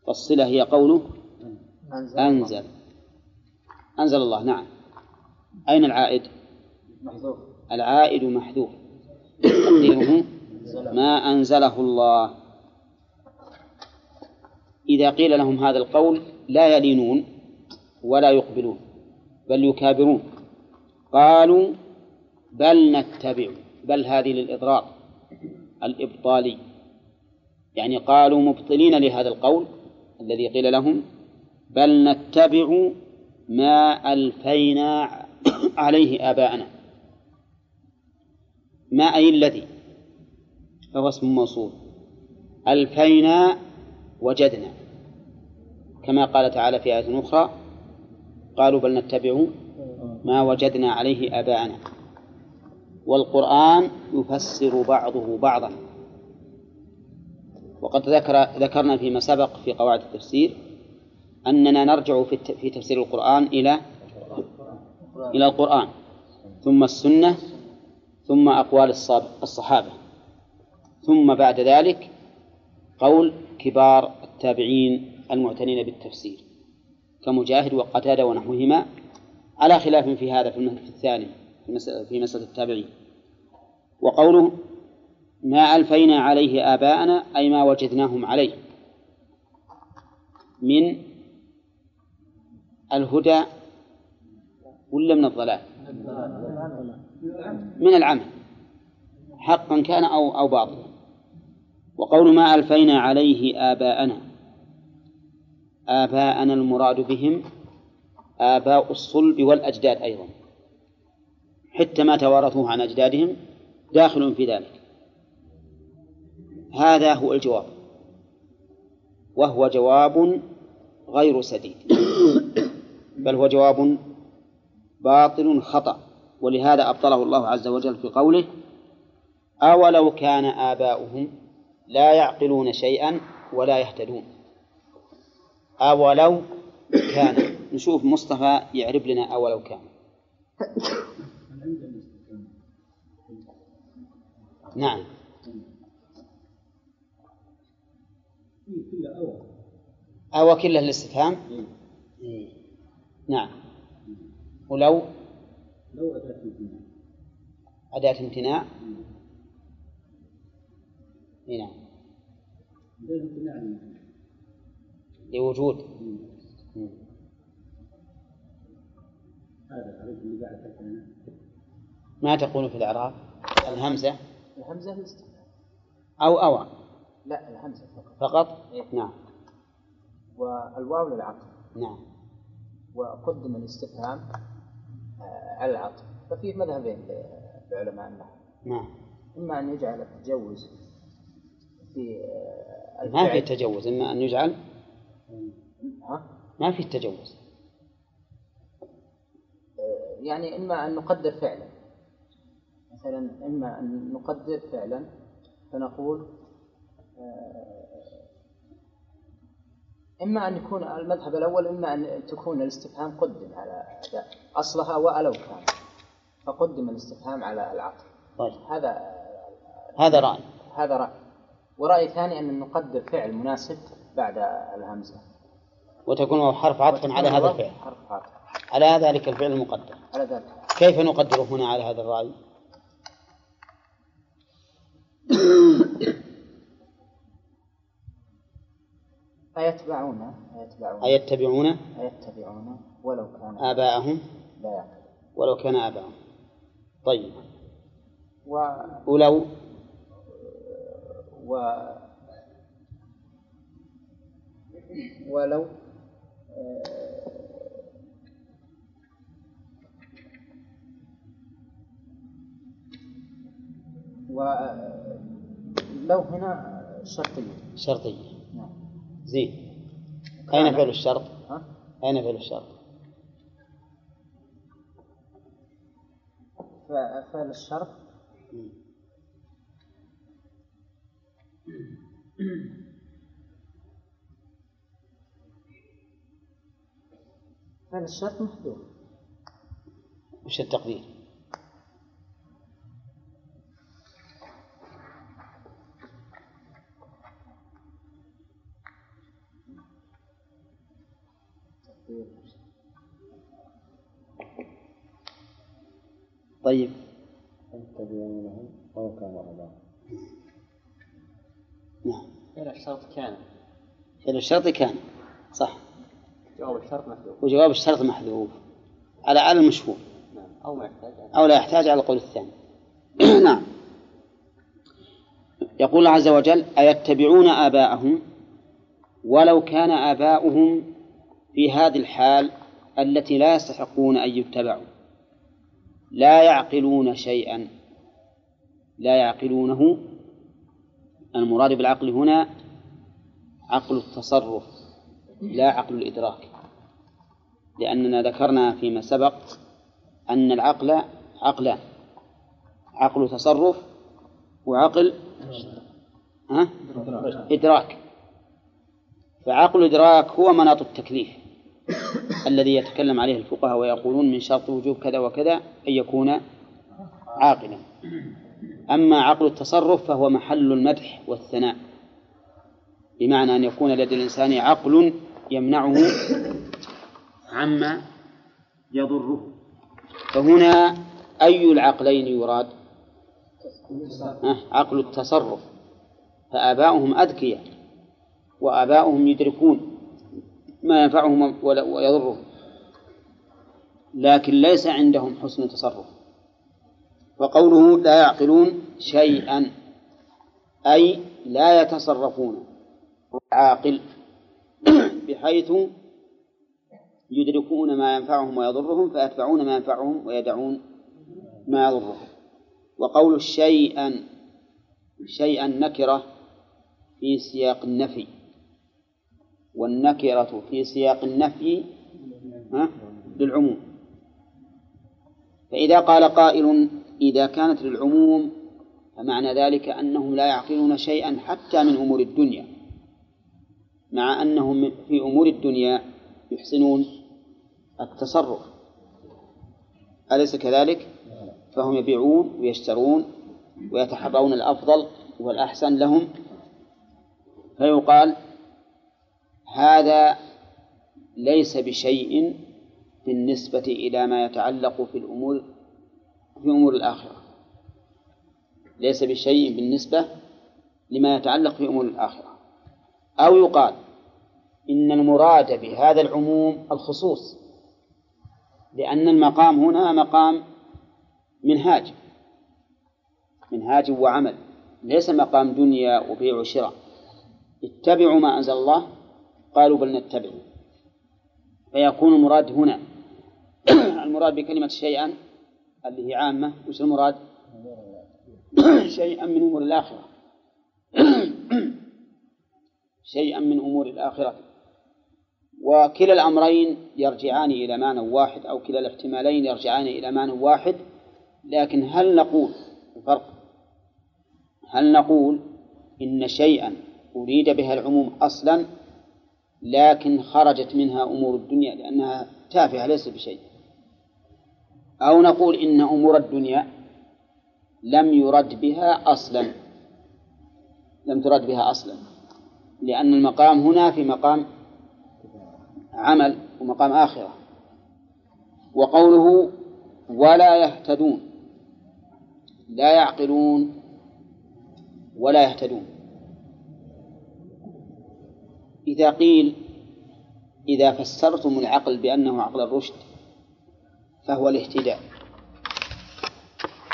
فالصلة هي قوله أنزل, أنزل. أنزل الله نعم. أين العائد؟ محذوف. العائد محذوف. تقديره ما أنزله الله. إذا قيل لهم هذا القول لا يلينون ولا يقبلون. بل يكابرون. قالوا بل نتبع بل هذه للإضرار الإبطالي. يعني قالوا مبطلين لهذا القول الذي قيل لهم بل نتبع ما ألفينا عليه آباءنا. ما أي الذي؟ فهو اسم موصول ألفينا وجدنا. كما قال تعالى في آية أخرى قالوا بل نتبع ما وجدنا عليه آباءنا. والقرآن يفسر بعضه بعضا. وقد ذكر ذكرنا فيما سبق في قواعد التفسير أننا نرجع في في تفسير القرآن إلى إلى القرآن ثم السنة ثم أقوال الصحابة ثم بعد ذلك قول كبار التابعين المعتنين بالتفسير. كمجاهد وقتادة ونحوهما على خلاف في هذا في الثاني في مسألة, التابعين. وقوله ما ألفينا عليه آباءنا أي ما وجدناهم عليه. من الهدى ولا من الضلال؟ من العمل. حقا كان أو أو باطلا. وقول ما ألفينا عليه آباءنا آباءنا المراد بهم آباء الصلب والأجداد أيضا. حتى ما توارثوه عن أجدادهم داخل في ذلك. هذا هو الجواب. وهو جواب غير سديد. بل هو جواب باطل خطأ. ولهذا أبطله الله عز وجل في قوله أولو كان آباؤهم لا يعقلون شيئا ولا يهتدون. أولو كان. نشوف مصطفى يعرب لنا أولو كان. نعم. أو كله الاستفهام؟ إيه. نعم. ولو؟ لو أداة امتناع أداة امتناع إيه نعم. أداة امتناع لوجود. ما تقول في الإعراب؟ الهمزة. الهمزة الاستفهام أو أوى لا الهمزة فقط. فقط؟ إيه. نعم. والواو للعطف. نعم. وقدم الاستفهام آه، على العطف. ففيه مذهبين لعلماء النحو. نعم. إما أن يجعل التجوز في آه، ما في تجوز إما أن يجعل؟ ما في التجوز يعني إما أن نقدر فعلا. مثلا إما أن نقدر فعلا فنقول إما أن يكون المذهب الأول إما أن تكون الاستفهام قدم على أداء أصلها ولو كان فقدم الاستفهام على العقل. طيب. هذا هذا رأي. هذا رأي. ورأي ثاني أن نقدر فعل مناسب. بعد الهمزة. وتكون حرف عطف على هذا الفعل. حرف عطف. على ذلك الفعل المقدر على ذلك. كيف نقدره هنا على هذا الرأي؟ أيتبعون؟ أيتبعون. أيتبعون؟ أيتبعون. ولو كان. آباءهم؟ لا. ولو كان آباءهم. طيب. و ولو؟ و ولو آه، ولو هنا شرطية شرطية نعم زين أين فعل الشرط؟ ها؟ أين فعل الشرط؟ فعل الشرط فعل الشرط محذوف. وش التقدير؟ طيب. يتبعونهم ولو كان آباءهم نعم. فعل الشرط كان. فعل الشرط كان. صح. جواب الشرط محذوف. وجواب الشرط محذوف. على على المشهور نعم. أو ما يحتاج أو لا يحتاج على القول الثاني. نعم. يقول الله عز وجل أيتبعون آباءهم؟ ولو كان آباؤهم في هذه الحال التي لا يستحقون أن يتبعوا. لا يعقلون شيئا. لا يعقلونه. المراد بالعقل هنا عقل التصرف. لا عقل الإدراك لأننا ذكرنا فيما سبق أن العقل عقلان عقل تصرف وعقل ها؟ إدراك. فعقل الإدراك هو مناط التكليف الذي يتكلم عليه الفقهاء ويقولون من شرط وجوب كذا وكذا أن يكون عاقلا. أما عقل التصرف فهو محل المدح والثناء. بمعنى أن يكون لدى الإنسان عقل يمنعه عما يضره. فهنا أي العقلين يراد؟ عقل التصرف. فآباؤهم أذكياء وآباؤهم يدركون ما ينفعهم ويضرهم لكن ليس عندهم حسن تصرف. وقوله لا يعقلون شيئا أي لا يتصرفون. عاقل بحيث يدركون ما ينفعهم ويضرهم فيتبعون ما ينفعهم ويدعون ما يضرهم. وقول شيئا شيئا نكرة في سياق النفي. والنكرة في سياق النفي للعموم. فإذا قال قائل إذا كانت للعموم فمعنى ذلك أنهم لا يعقلون شيئا حتى من أمور الدنيا. مع أنهم في أمور الدنيا يحسنون التصرف. أليس كذلك؟ فهم يبيعون ويشترون ويتحرون الأفضل والأحسن لهم. فيقال هذا ليس بشيء بالنسبة إلى ما يتعلق في الأمور في أمور الآخرة. ليس بشيء بالنسبة لما يتعلق في أمور الآخرة. أو يقال إن المراد بهذا العموم الخصوص لأن المقام هنا مقام منهاج منهاج وعمل ليس مقام دنيا وبيع وشراء. اتبعوا ما أنزل الله قالوا بل نتبع. فيكون المراد هنا. المراد بكلمة شيئا اللي هي عامة وش المراد؟ شيئا من أمور الآخرة. شيئا من أمور الآخرة. وكلا الأمرين يرجعان إلى معنى واحد أو كلا الاحتمالين يرجعان إلى معنى واحد. لكن هل نقول الفرق هل نقول إن شيئا أريد بها العموم أصلا لكن خرجت منها أمور الدنيا لأنها تافهة ليست بشيء. أو نقول إن أمور الدنيا لم يرد بها أصلا لم ترد بها أصلا. لأن المقام هنا في مقام عمل ومقام آخرة. وقوله ولا يهتدون لا يعقلون ولا يهتدون. إذا قيل إذا فسرتم العقل بأنه عقل الرشد فهو الاهتداء.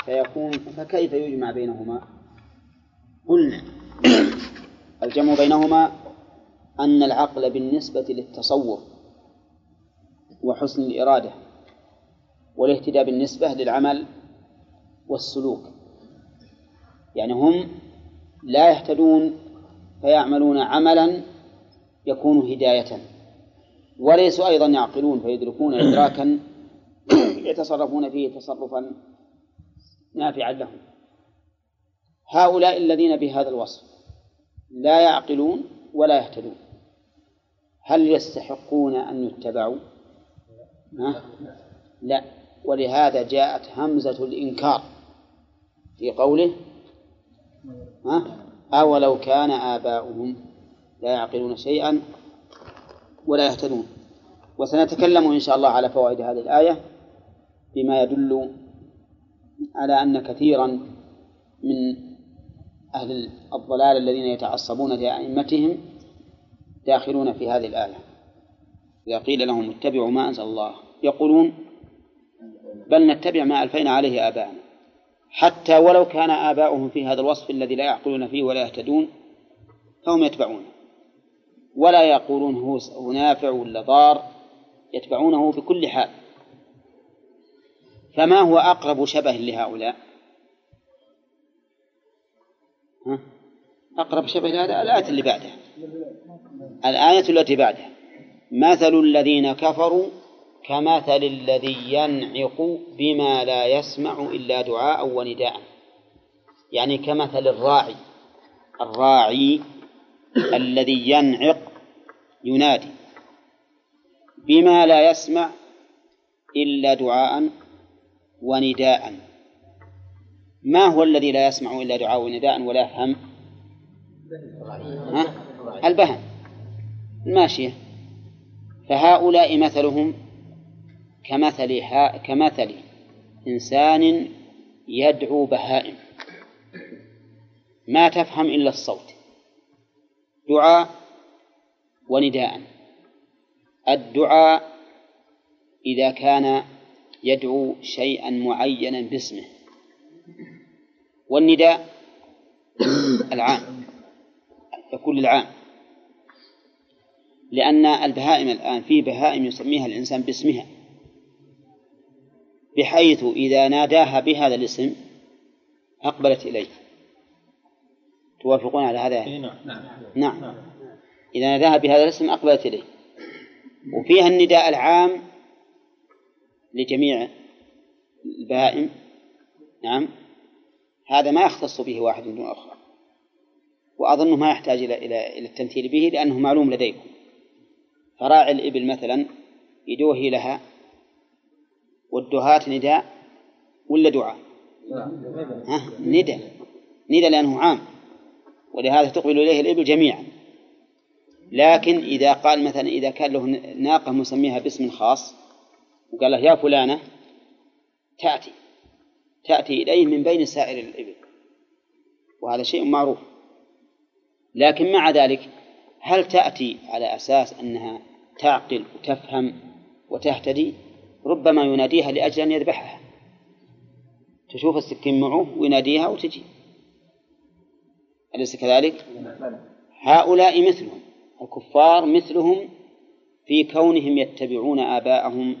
فيكون فكيف يجمع بينهما؟ قلنا الجمع بينهما أن العقل بالنسبة للتصور وحسن الإرادة والاهتداء بالنسبة للعمل والسلوك. يعني هم لا يهتدون فيعملون عملا يكون هداية وليسوا أيضا يعقلون فيدركون إدراكا يتصرفون فيه تصرفا نافعا لهم. هؤلاء الذين بهذا الوصف. لا يعقلون ولا يهتدون هل يستحقون أن يتبعوا؟ لا ولهذا جاءت همزة الإنكار في قوله؟ أولو كان آباؤهم لا يعقلون شيئا ولا يهتدون وسنتكلم إن شاء الله على فوائد هذه الآية بما يدل على أن كثيرا من أهل الضلال الذين يتعصبون لأئمتهم داخلون في هذه الآية. إذا قيل لهم اتبعوا ما أنزل الله يقولون بل نتبع ما ألفينا عليه آباءنا. حتى ولو كان آباؤهم في هذا الوصف الذي لا يعقلون فيه ولا يهتدون فهم يتبعونه. ولا يقولون هو نافع ولا ضار يتبعونه بكل حال. فما هو أقرب شبه لهؤلاء؟ أقرب شبه لهذا الآية اللي بعدها الآية التي بعدها مثل الذين كفروا كمثل الذي ينعق بما لا يسمع إلا دعاء ونداء. يعني كمثل الراعي. الراعي الذي ينعق ينادي بما لا يسمع إلا دعاء ونداء. ما هو الذي لا يسمع إلا دعاء ونداء ولا يفهم؟ البهم. الماشية. فهؤلاء مثلهم كمثل كمثل إنسان يدعو بهائم. ما تفهم إلا الصوت. دعاء ونداء. الدعاء إذا كان يدعو شيئا معينا باسمه. والنداء العام يكون للعام. لأن البهائم الآن في بهائم يسميها الإنسان باسمها. بحيث إذا ناداها بهذا الاسم أقبلت إليه. توافقون على هذا؟ نعم. نعم. إذا ناداها بهذا الاسم أقبلت إليه. وفيها النداء العام لجميع البهائم. نعم. هذا ما يختص به واحد دون آخر. وأظنه ما يحتاج إلى إلى إلى التمثيل به لأنه معلوم لديكم. فراعي الإبل مثلا يدوهي لها والدهاة نداء ولا دعاء؟ ها؟ ندى ندى لأنه عام. ولهذا تقبل إليه الإبل جميعا. لكن إذا قال مثلا إذا كان له ناقة مسميها باسم خاص وقال له يا فلانة تأتي. تأتي إليه من بين سائر الإبل. وهذا شيء معروف. لكن مع ذلك هل تأتي على أساس أنها تعقل وتفهم وتهتدي؟ ربما يناديها لأجل أن يذبحها. تشوف السكين معه ويناديها وتجي. أليس كذلك؟ هؤلاء مثلهم. الكفار مثلهم في كونهم يتبعون آباءهم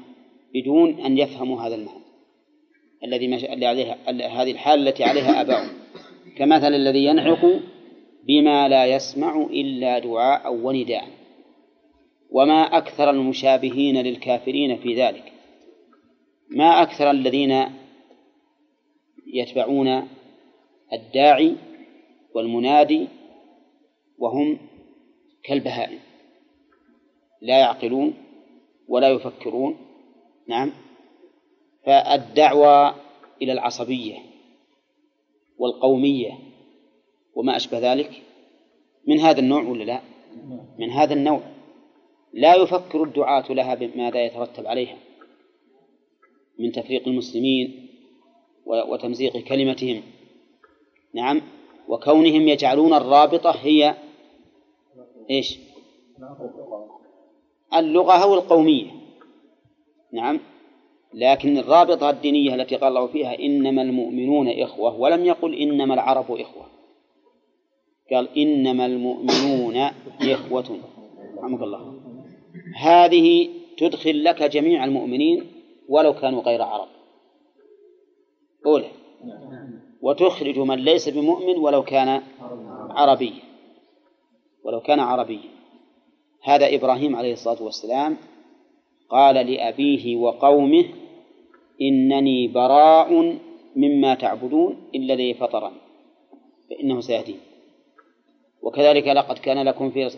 بدون أن يفهموا هذا المعنى. الذي مش... عليها هذه الحالة التي عليها آباؤهم. كمثل الذي ينعق بما لا يسمع إلا دعاء ونداء. وما أكثر المشابهين للكافرين في ذلك. ما أكثر الذين يتبعون الداعي والمنادي وهم كالبهائم. لا يعقلون ولا يفكرون. نعم. فالدعوة إلى العصبية والقومية وما أشبه ذلك من هذا النوع ولا لا؟ من هذا النوع. لا يفكر الدعاة لها بماذا يترتب عليها من تفريق المسلمين وتمزيق كلمتهم. نعم. وكونهم يجعلون الرابطة هي إيش؟ اللغة أو القومية نعم. لكن الرابطة الدينية التي قال الله فيها إنما المؤمنون إخوة ولم يقل إنما العرب إخوة. قال إنما المؤمنون إخوة. رحمك الله. هذه تدخل لك جميع المؤمنين ولو كانوا غير عرب. أولى. وتخرج من ليس بمؤمن ولو كان عربي. ولو كان عربيا هذا إبراهيم عليه الصلاة والسلام قال لأبيه وقومه إنني براء مما تعبدون إلا الذي فطرني فإنه سيهدين. وكذلك لقد كان لكم في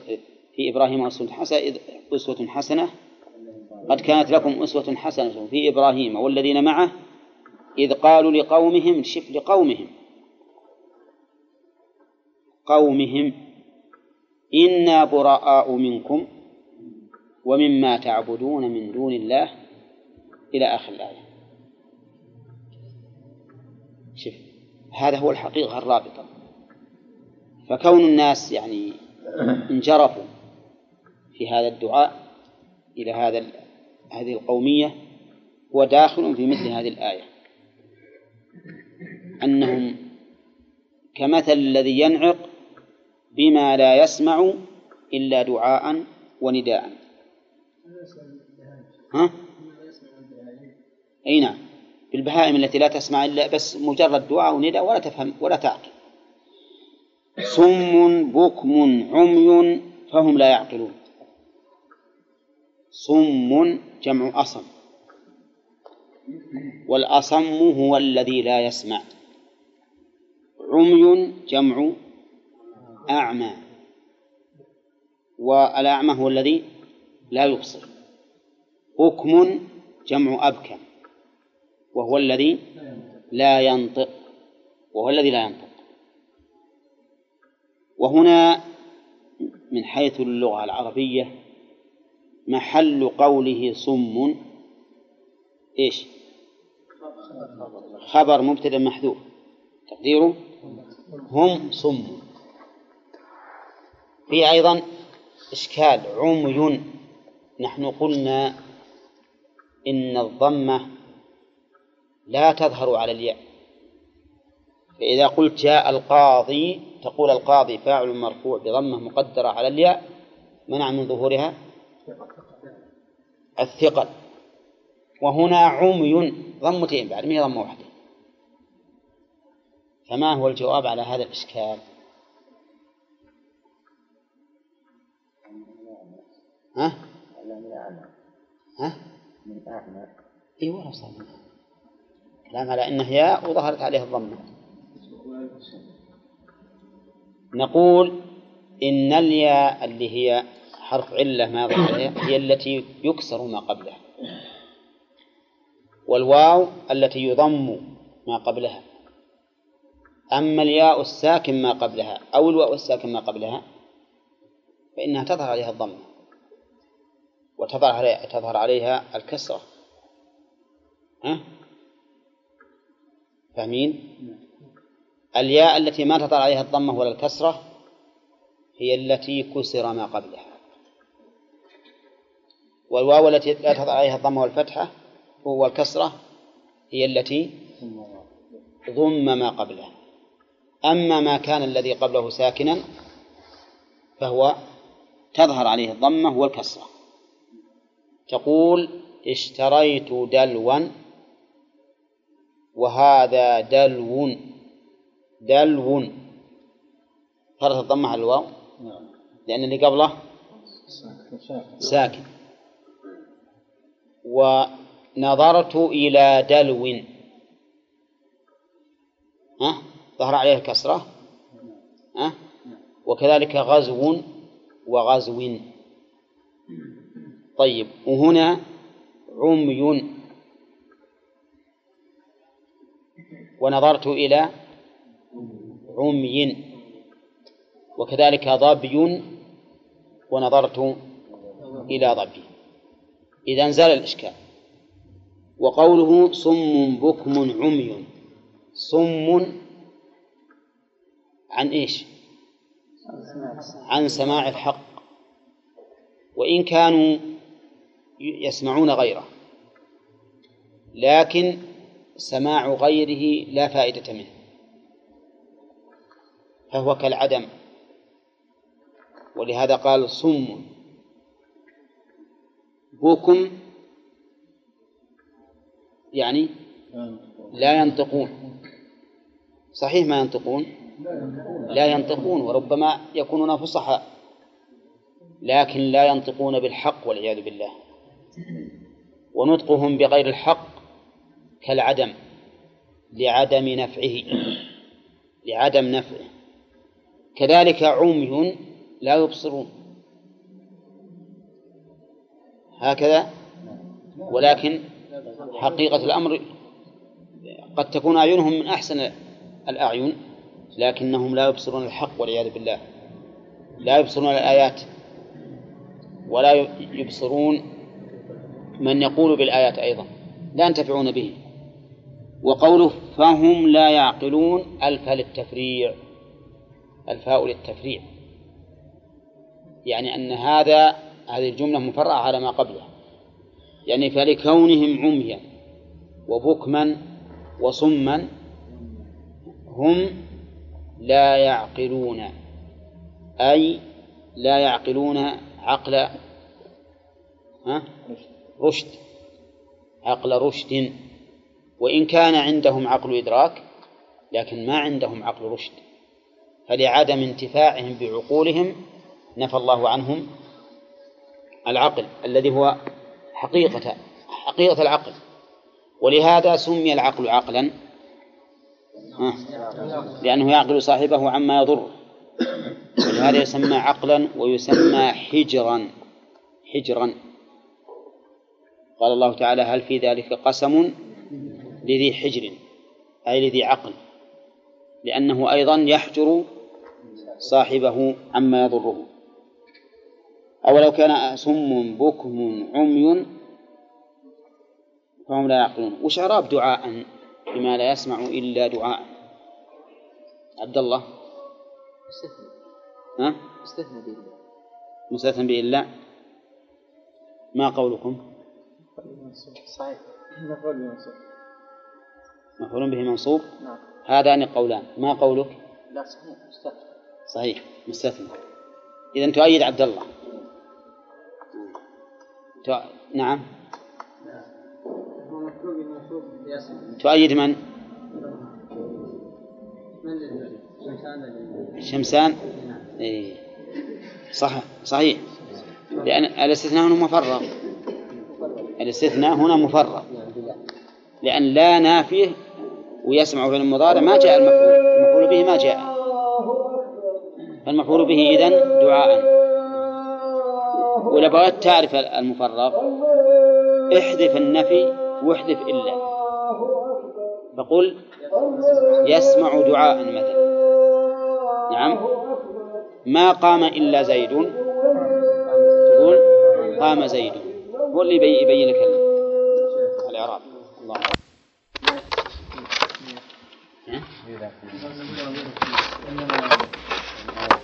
في إبراهيم أسوة حسنة. قد كانت لكم أسوة حسنة في إبراهيم والذين معه إذ قالوا لقومهم شف لقومهم. قومهم إنا براء منكم ومما تعبدون من دون الله إلى آخر الآية. شف هذا هو الحقيقة الرابطة. فكون الناس يعني انجرفوا في هذا الدعاء إلى هذا هذه القومية هو داخل في مثل هذه الآية. أنهم كمثل الذي ينعق بما لا يسمع إلا دعاء ونداء. ها؟ أي نعم. بالبهائم التي لا تسمع إلا بس مجرد دعاء ونداء ولا تفهم ولا تعقل. صم بكم عمي فهم لا يعقلون. صم جمع أصم. والأصم هو الذي لا يسمع. عمي جمع أعمى. والأعمى هو الذي لا يبصر. بكم جمع أبكم وهو الذي لا ينطق وهو الذي لا ينطق. وهنا من حيث اللغة العربية محل قوله صم. إيش؟ خبر مبتدأ محذوف. تقديره؟ هم صم. في أيضا إشكال عمي نحن قلنا إن الضمة لا تظهر على الياء. فإذا قلت جاء القاضي تقول القاضي فاعل مرفوع بضمة مقدرة على الياء منع من ظهورها؟ الثقل. وهنا عمي ضمتين بعد ما هي ضمة واحدة؟ فما هو الجواب على هذا الإشكال؟ ها؟ ها؟ من أعمى. اي والله صار كلام على انه ياء وظهرت عليه الضمة. نقول إن الياء اللي هي حرف علة ما عليها هي التي يكسر ما قبلها. والواو التي يضم ما قبلها. أما الياء الساكن ما قبلها أو الواو الساكن ما قبلها فإنها تظهر عليها الضمة. وتظهر عليها تظهر عليها الكسرة. ها؟ فاهمين؟ الياء التي ما تظهر عليها الضمة ولا الكسرة هي التي كسر ما قبلها. والواو التي لا تظهر عليها الضمة والفتحة والكسرة هي التي ضم ما قبلها. أما ما كان الذي قبله ساكنا فهو تظهر عليه الضمة والكسرة. تقول اشتريت دلوا وهذا دلو. دلو. فرت الضمة على الواو لأن اللي قبله ساكن. ونظرت إلى دلو. ها؟ ظهر عليه الكسرة ها؟ وكذلك غزو وغزو. طيب وهنا عمي. ونظرت إلى عمي. وكذلك ظبي ونظرت إلى ظبي إذا زال الإشكال. وقوله صم بكم عمي. صم عن إيش؟ عن سماع الحق. وإن كانوا يسمعون غيره. لكن سماع غيره لا فائدة منه. فهو كالعدم. ولهذا قال صم. بكم يعني لا ينطقون. صحيح ما ينطقون؟ لا ينطقون وربما يكونون فصحاء. لكن لا ينطقون بالحق والعياذ بالله. ونطقهم بغير الحق كالعدم لعدم نفعه لعدم نفعه. كذلك عمي لا يبصرون. هكذا؟ ولكن حقيقة الأمر قد تكون أعينهم من أحسن الأعين لكنهم لا يبصرون الحق والعياذ بالله. لا يبصرون الآيات ولا يبصرون من يقول بالآيات أيضا. لا ينتفعون به وقوله فهم لا يعقلون الفاء للتفريع الفاء للتفريع. يعني أن هذا هذه الجملة مفرعة على ما قبلها يعني فلكونهم عميا وبكما وصما هم لا يعقلون أي لا يعقلون عقل؟ رشد. عقل رشد. وإن كان عندهم عقل إدراك لكن ما عندهم عقل رشد. فلعدم انتفاعهم بعقولهم نفى الله عنهم العقل الذي هو حقيقة حقيقة العقل. ولهذا سمي العقل عقلا. لأنه يعقل صاحبه عما يضره ولهذا يسمى عقلا ويسمى حجرا حجرا. قال الله تعالى هل في ذلك قسم لذي حجر أي لذي عقل لأنه أيضا يحجر صاحبه عما يضره. أولو كان سم بكم عمي فهم لا يعقلون. وش دعاء بما لا يسمع إلا دعاء؟ عبد الله. استثنى ها؟ استثنى بالله مستثنى بإلا ما قولكم؟ صحيح. مفعول به منصوب؟ نعم. هذان قولان. ما قولك؟ لا صحيح استثنى صحيح مستثنى. إذا تؤيد عبد الله. تؤ... نعم. تؤيد من؟ شمسان؟ إيه. صح صحيح. لأن الاستثناء هنا مفرغ. الاستثناء هنا مفرغ. لأن لا نافيه ويسمع في المضارع ما جاء المفعول. المفعول به ما جاء. فالمفعول به إذن دعاء. وإذا بغيت تعرف المفرغ احذف النفي واحذف إلا. فقل يسمع دعاء مثلا. نعم. ما قام إلا زيد. تقول قام زيد. هو اللي يبي- يبين لك ال- الإعراب. الله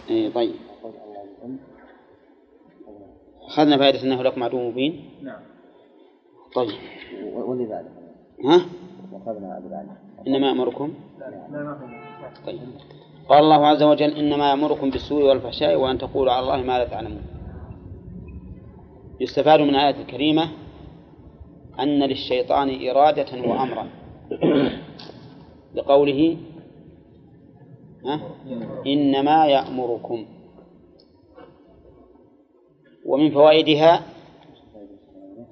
إيه طيب. أخذنا فائدة أنه لكم عدو مبين؟ نعم. طيب. واللي بعده؟ ها؟ وأخذنا اللي بعده. إنما أمركم لا ما في طيب. قال الله عز وجل إنما يأمركم بالسوء والفحشاء وأن تقولوا على الله ما لا تعلمون. يستفاد من الآية الكريمة أن للشيطان إرادة وأمرا. لقوله؟ إنما يأمركم. ومن فوائدها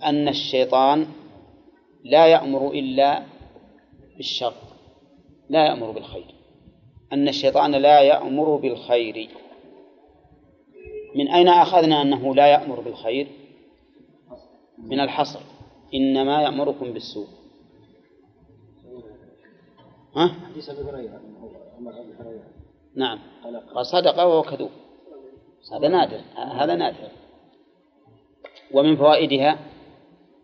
أن الشيطان لا يأمر إلا بالشر لا يأمر بالخير. أن الشيطان لا يأمر بالخير. من أين أخذنا أنه لا يأمر بالخير؟ من الحصر. إنما يأمركم بالسوء. ها؟ حديث نعم. قال صدق وهو كذوب. هذا نادر. هذا نادر. ومن فوائدها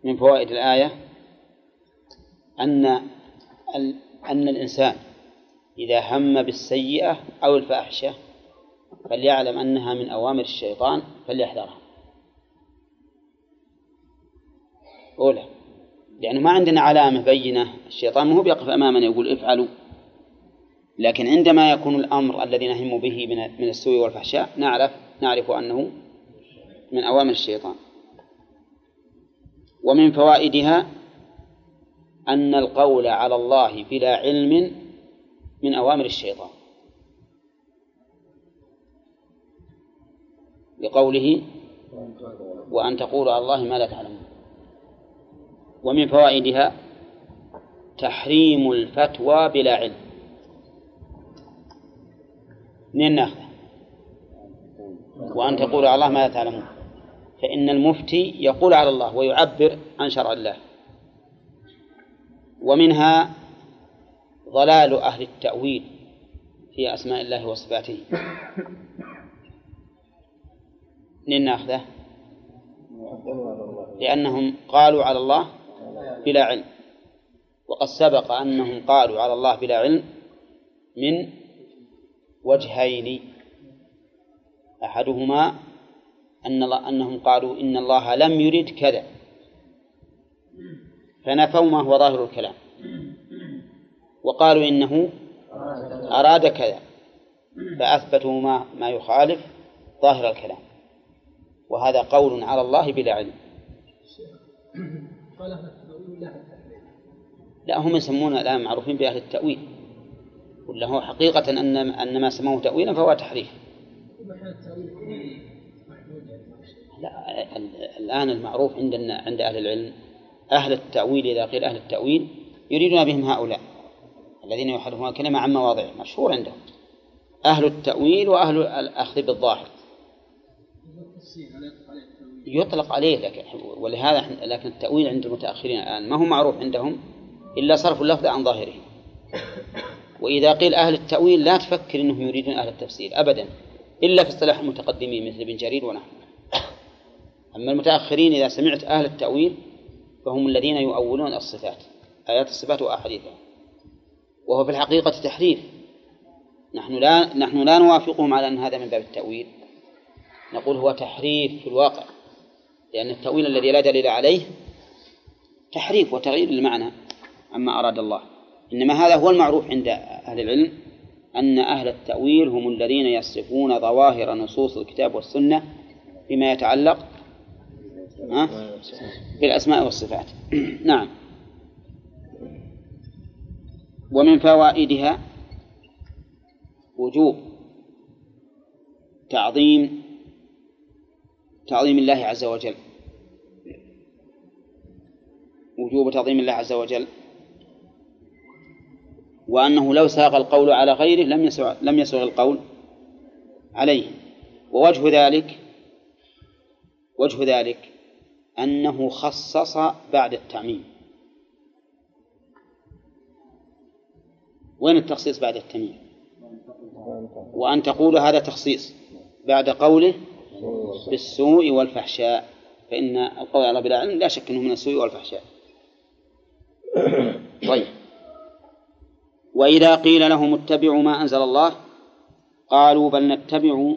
من فوائد الآية أن أن الإنسان إذا هم بالسيئة أو الفاحشة فليعلم أنها من أوامر الشيطان فليحذرها. أولى. لأنه ما عندنا علامة بينة. الشيطان ما هو بيقف أمامنا يقول افعلوا. لكن عندما يكون الأمر الذي نهم به من السوء والفحشاء نعرف نعرف أنه من أوامر الشيطان. ومن فوائدها أن القول على الله بلا علم من أوامر الشيطان. لقوله وأن تقولوا على الله ما لا تعلمون ومن فوائدها تحريم الفتوى بلا علم. منين ناخذه؟ وأن تقولوا على الله ما لا تعلمون فإن المفتي يقول على الله ويعبر عن شرع الله ومنها ضلال أهل التأويل في أسماء الله وصفاته منين ناخذه؟ لأنهم قالوا على الله بلا علم وقد سبق أنهم قالوا على الله بلا علم من وجهين. أحدهما أن الله أنهم قالوا إن الله لم يرد كذا. فنفوا ما هو ظاهر الكلام. وقالوا إنه أراد كذا. فأثبتوا ما ما يخالف ظاهر الكلام. وهذا قول على الله بلا علم. لا هم يسمون الآن معروفين بأهل التأويل. ولا هو حقيقة أن أن ما سموه تأويلا فهو تحريف؟ لا الآن المعروف عندنا عند أهل العلم أهل التأويل إذا قيل أهل التأويل يريدون بهم هؤلاء الذين يحرفون الكلمة عن مواضعه مشهور عندهم. أهل التأويل وأهل الأخذ بالظاهر. يطلق عليه لكن ولهذا لكن التأويل عند المتأخرين الآن ما هو معروف عندهم إلا صرف اللفظ عن ظاهره. وإذا قيل أهل التأويل لا تفكر أنهم يريدون أهل التفسير أبدا إلا في اصطلاح المتقدمين مثل ابن جرير ونحن أما المتأخرين إذا سمعت أهل التأويل فهم الذين يؤولون الصفات آيات الصفات وأحاديثها. وهو في الحقيقة تحريف. نحن لا نحن لا نوافقهم على أن هذا من باب التأويل. نقول هو تحريف في الواقع لأن التأويل الذي لا دليل عليه تحريف وتغيير المعنى عما أراد الله. إنما هذا هو المعروف عند أهل العلم أن أهل التأويل هم الذين يصرفون ظواهر نصوص الكتاب والسنة بما يتعلق بالأسماء والصفات. نعم. ومن فوائدها وجوب تعظيم تعظيم الله عز وجل. وجوب تعظيم الله عز وجل. وأنه لو ساق القول على غيره لم يسع لم يسع القول عليه. ووجه ذلك وجه ذلك أنه خصص بعد التعميم. وين التخصيص بعد التعميم؟ وأن تقول هذا تخصيص بعد قوله بالسوء والفحشاء فإن القول على بلا علم لا شك أنه من السوء والفحشاء. طيب. وإذا قيل لهم اتبعوا ما أنزل الله قالوا بل نتبع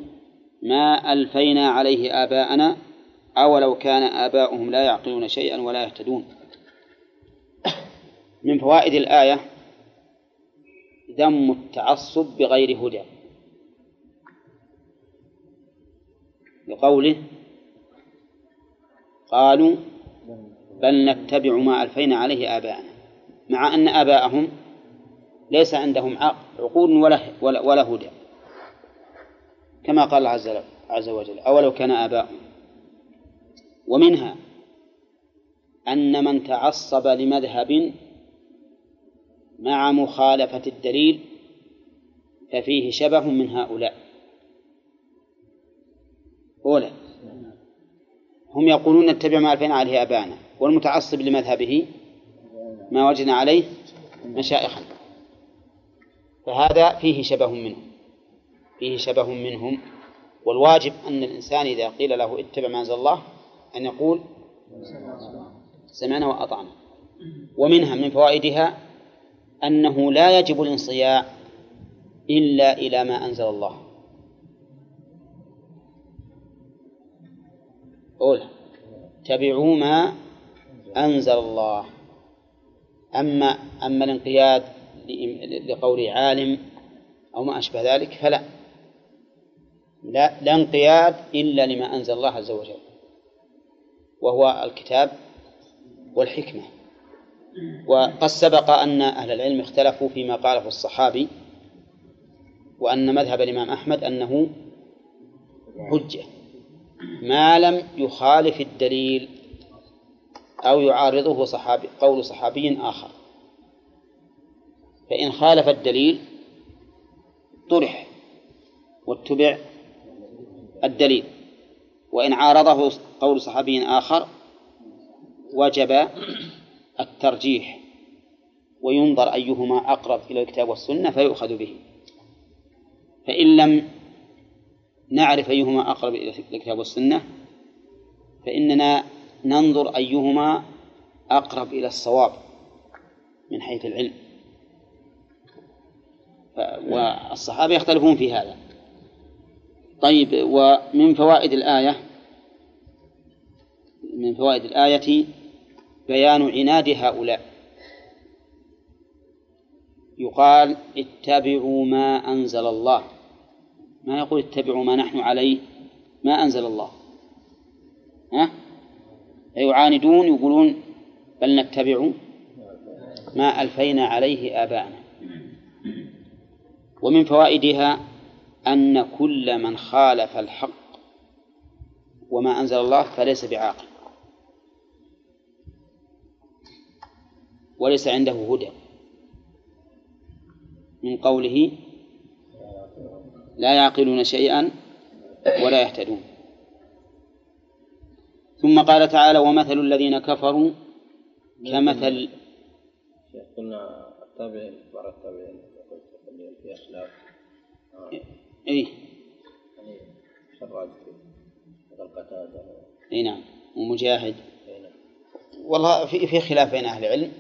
ما ألفينا عليه آباءنا أولو كان آباؤهم لا يعقلون شيئا ولا يهتدون. من فوائد الآية ذم التعصب بغير هدى. لقوله قالوا بل نتبع ما ألفينا عليه آباءنا مع أن آباءهم ليس عندهم عقول ولا ولا, ولا هدى. كما قال عز, عز وجل أولو كان آباؤهم. ومنها أن من تعصب لمذهب مع مخالفة الدليل ففيه شبه من هؤلاء. أولى هم يقولون نتبع ما ألفينا عليه آباءنا والمتعصب لمذهبه ما وجدنا عليه مشائخا فهذا فيه شبه منهم. فيه شبه منهم. والواجب أن الإنسان إذا قيل له اتبع ما أنزل الله أن يقول سمعنا وأطعنا. ومنها من فوائدها أنه لا يجب الانصياع إلا إلى ما أنزل الله. قول اتبعوا ما أنزل الله. أما أما الانقياد لقول عالم أو ما أشبه ذلك فلا. لا لا انقياد إلا لما أنزل الله عز وجل وهو الكتاب والحكمة. وقد سبق أن أهل العلم اختلفوا فيما قاله الصحابي وأن مذهب الإمام أحمد أنه حجة ما لم يخالف الدليل أو يعارضه صحابي قول صحابي آخر. فإن خالف الدليل طرح واتبع الدليل وإن عارضه قول صحابي آخر وجب الترجيح وينظر أيهما أقرب إلى الكتاب والسنة فيؤخذ به. فإن لم نعرف أيهما أقرب إلى الكتاب والسنة فإننا ننظر أيهما أقرب إلى الصواب من حيث العلم. والصحابة يختلفون في هذا. طيب ومن فوائد الآية من فوائد الآية بيان عناد هؤلاء. يقال اتبعوا ما أنزل الله. ما يقول اتبعوا ما نحن عليه ما أنزل الله. ها؟ يعاندون يقولون بل نتبع ما ألفينا عليه آباءنا. ومن فوائدها أن كل من خالف الحق وما أنزل الله فليس بعاقل وليس عنده هدى. من قوله لا يعقلون شيئا ولا يهتدون. ثم قال تعالى ومثل الذين كفروا كمثل قلنا التابعين التابعين في اخلاف اي يعني شراج مثل قتاده اي نعم. ومجاهد. اي نعم. والله في في خلاف بين أهل العلم.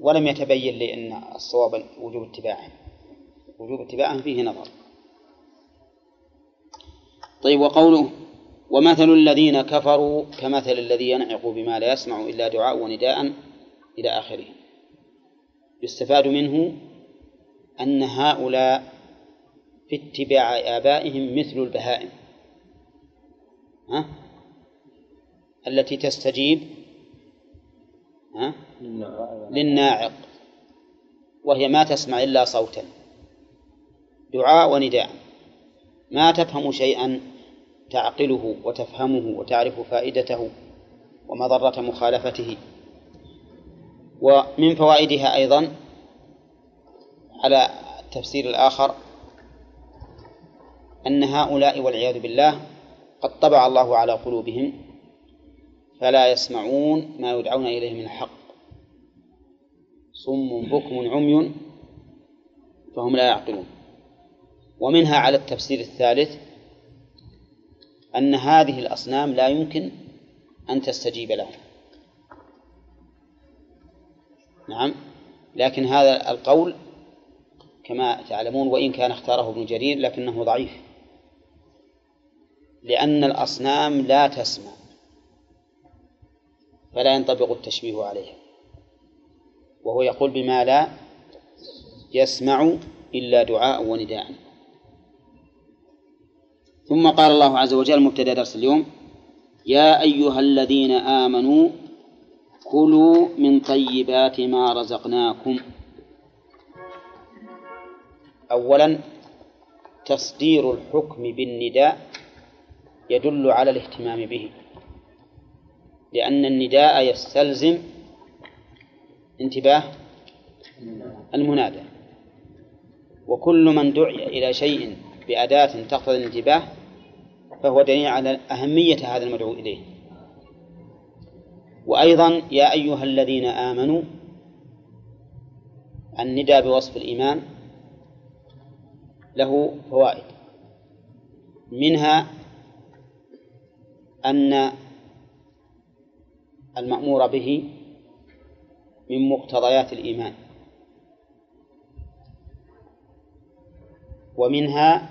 ولم يتبين لي أن الصواب وجوب اتباعهم. وجوب اتباعهم فيه نظر. طيب وقوله ومثل الذين كفروا كمثل الذي ينعق بما لا يسمع إلا دعاء ونداء إلى آخره. يستفاد منه أن هؤلاء في اتباع آبائهم مثل البهائم. ها؟ التي تستجيب ها؟ للناعق. وهي ما تسمع إلا صوتا. دعاء ونداء. ما تفهم شيئا تعقله وتفهمه وتعرف فائدته ومضرة مخالفته. ومن فوائدها أيضا على التفسير الآخر أن هؤلاء والعياذ بالله قد طبع الله على قلوبهم فلا يسمعون ما يدعون إليه من الحق. صم بكم عمي فهم لا يعقلون. ومنها على التفسير الثالث أن هذه الأصنام لا يمكن أن تستجيب لهم نعم لكن هذا القول كما تعلمون وإن كان اختاره ابن جرير لكنه ضعيف. لأن الأصنام لا تسمع فلا ينطبق التشبيه عليها. وهو يقول بما لا يسمع إلا دعاء ونداء. ثم قال الله عز وجل مبتدأ درس اليوم يا أيها الذين آمنوا كلوا من طيبات ما رزقناكم. أولا تصدير الحكم بالنداء يدل على الاهتمام به لأن النداء يستلزم انتباه المنادى. وكل من دعي إلى شيء بأداة تقتضي الانتباه فهو دليل على أهمية هذا المدعو إليه. وأيضا يا أيها الذين آمنوا الندى بوصف الإيمان له فوائد. منها أن المأمور به من مقتضيات الإيمان. ومنها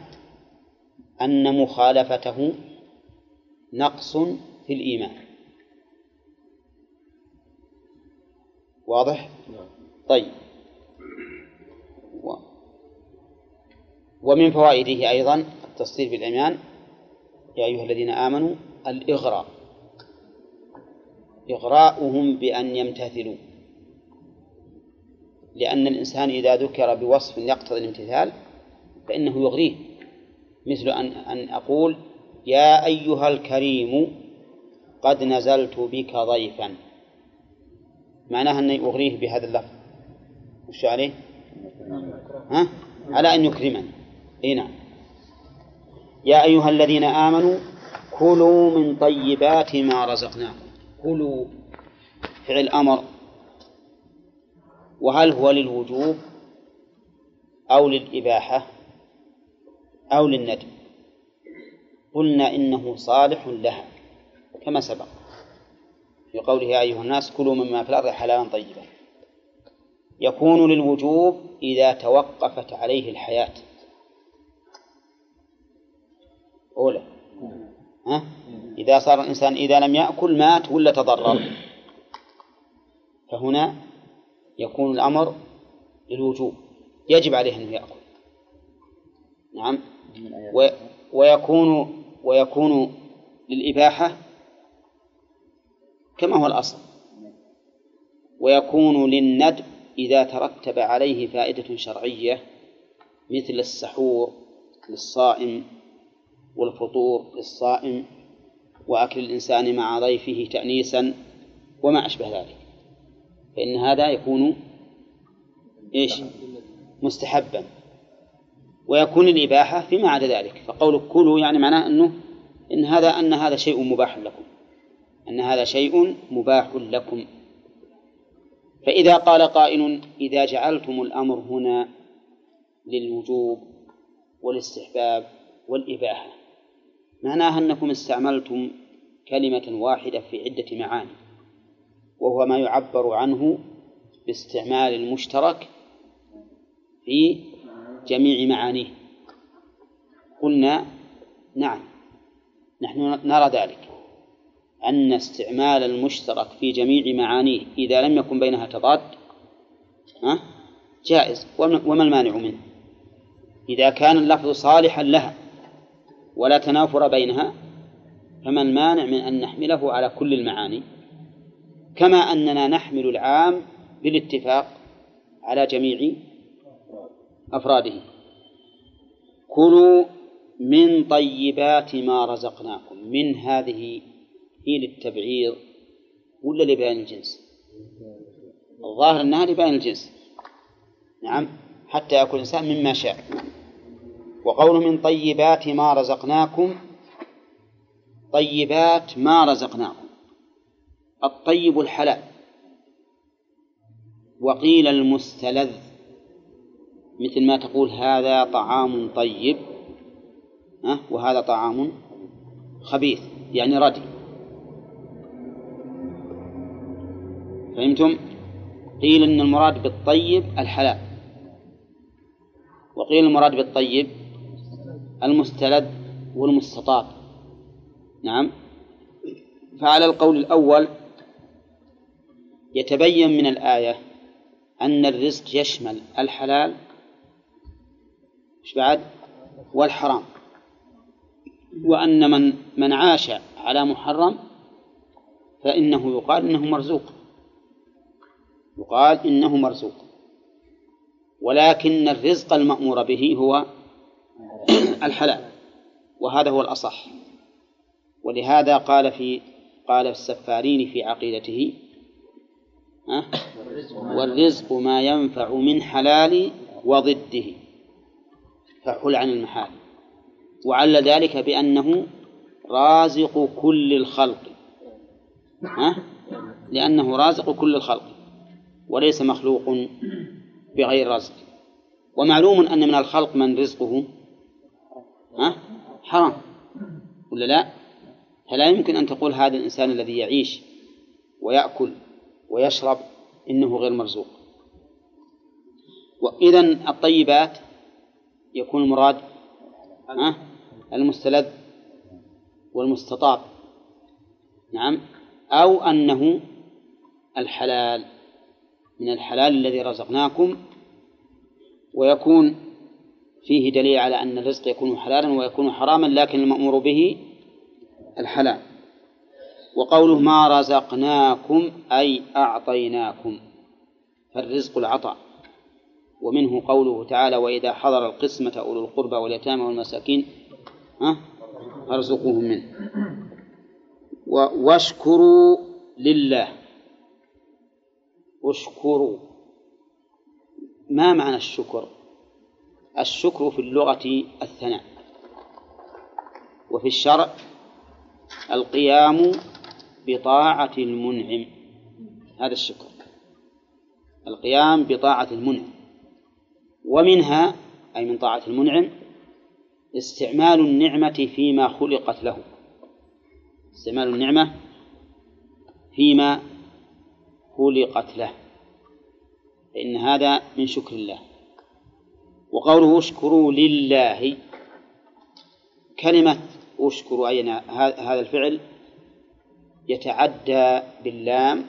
أن مخالفته نقص في الإيمان. واضح؟ طيب و ومن فوائده أيضا التصديق بالإيمان يا أيها الذين آمنوا الإغراء. إغراؤهم بأن يمتثلوا. لأن الإنسان إذا ذكر بوصف يقتضي الامتثال فإنه يغريه. مثل أن أن أقول يا أيها الكريم قد نزلت بك ضيفا. معناها أني أغريه بهذا اللفظ. وش عليه؟ ها؟ على أن يكرمني. إي نعم. يا أيها الذين آمنوا كلوا من طيبات ما رزقناكم. كلوا. فعل أمر. وهل هو للوجوب أو للإباحة أو للندب قلنا إنه صالح لها كما سبق. في قوله يا أيها الناس كلوا مما في الأرض حلالا طيبا. يكون للوجوب إذا توقفت عليه الحياة. أولى. ها؟ إذا صار الإنسان إذا لم يأكل مات ولا تضرر. فهنا يكون الأمر للوجوب. يجب عليه أنه يأكل. نعم. ويكون ويكون للإباحة كما هو الأصل. ويكون للندب إذا ترتب عليه فائدة شرعية مثل السحور للصائم والفطور للصائم وأكل الإنسان مع ضيفه تأنيسا وما أشبه ذلك. فإن هذا يكون إيش؟ مستحبا. ويكون الإباحة فيما عدا ذلك. فقول كلوا يعني معناه أنه إن هذا أن هذا شيء مباح لكم. أن هذا شيء مباح لكم. فإذا قال قائل إذا جعلتم الأمر هنا للوجوب والاستحباب والإباحة. معناها أنكم استعملتم كلمة واحدة في عدة معاني وهو ما يعبر عنه باستعمال المشترك في جميع معانيه. قلنا نعم نحن نرى ذلك أن استعمال المشترك في جميع معانيه إذا لم يكن بينها تضاد جائز وما المانع منه؟ إذا كان اللفظ صالحا لها. ولا تنافر بينها فما المانع من أن نحمله على كل المعاني كما أننا نحمل العام بالاتفاق على جميع أفراده. كلوا من طيبات ما رزقناكم من هذه هي للتبعيض ولا لبيان الجنس؟ الظاهر أنها لبيان الجنس. نعم حتى يأكل الإنسان مما شاء. وقول من طيبات ما رزقناكم طيبات ما رزقناكم. الطيب الحلال. وقيل المستلذ. مثل ما تقول هذا طعام طيب ها؟ وهذا طعام خبيث يعني ردي. فهمتم؟ قيل إن المراد بالطيب الحلال. وقيل المراد بالطيب المستلذ والمستطاب. نعم. فعلى القول الأول يتبين من الآية أن الرزق يشمل الحلال بعد؟ والحرام. وأن من من عاش على محرم فإنه يقال إنه مرزوق. يقال إنه مرزوق. ولكن الرزق المأمور به هو الحلال وهذا هو الأصح. ولهذا قال في قال السفارين في عقيدته ها؟ والرزق ما ينفع من حلال وضده. فحل عن المحال. وعل ذلك بأنه رازق كل الخلق. ها؟ لأنه رازق كل الخلق وليس مخلوق بغير رزق. ومعلوم أن من الخلق من رزقه ها؟ حرام ولا لا؟ فلا يمكن أن تقول هذا الإنسان الذي يعيش ويأكل ويشرب إنه غير مرزوق وإذا الطيبات يكون المراد؟ المستلذ والمستطاب نعم أو أنه الحلال من الحلال الذي رزقناكم ويكون فيه دليل على أن الرزق يكون حلالا ويكون حراما لكن المأمور به الحلال. وقوله ما رزقناكم أي أعطيناكم فالرزق العطاء. ومنه قوله تعالى وإذا حضر القسمة أولو القربى واليتامى والمساكين أرزقوهم منه. واشكروا لله. اشكروا. ما معنى الشكر؟ الشكر في اللغة الثناء. وفي الشرع القيام بطاعة المنعم. هذا الشكر. القيام بطاعة المنعم. ومنها أي من طاعة المنعم استعمال النعمة فيما خلقت له. استعمال النعمة فيما خلقت له. فإن هذا من شكر الله. وقوله اشكروا لله. كلمة اشكروا أي هذا الفعل يتعدى باللام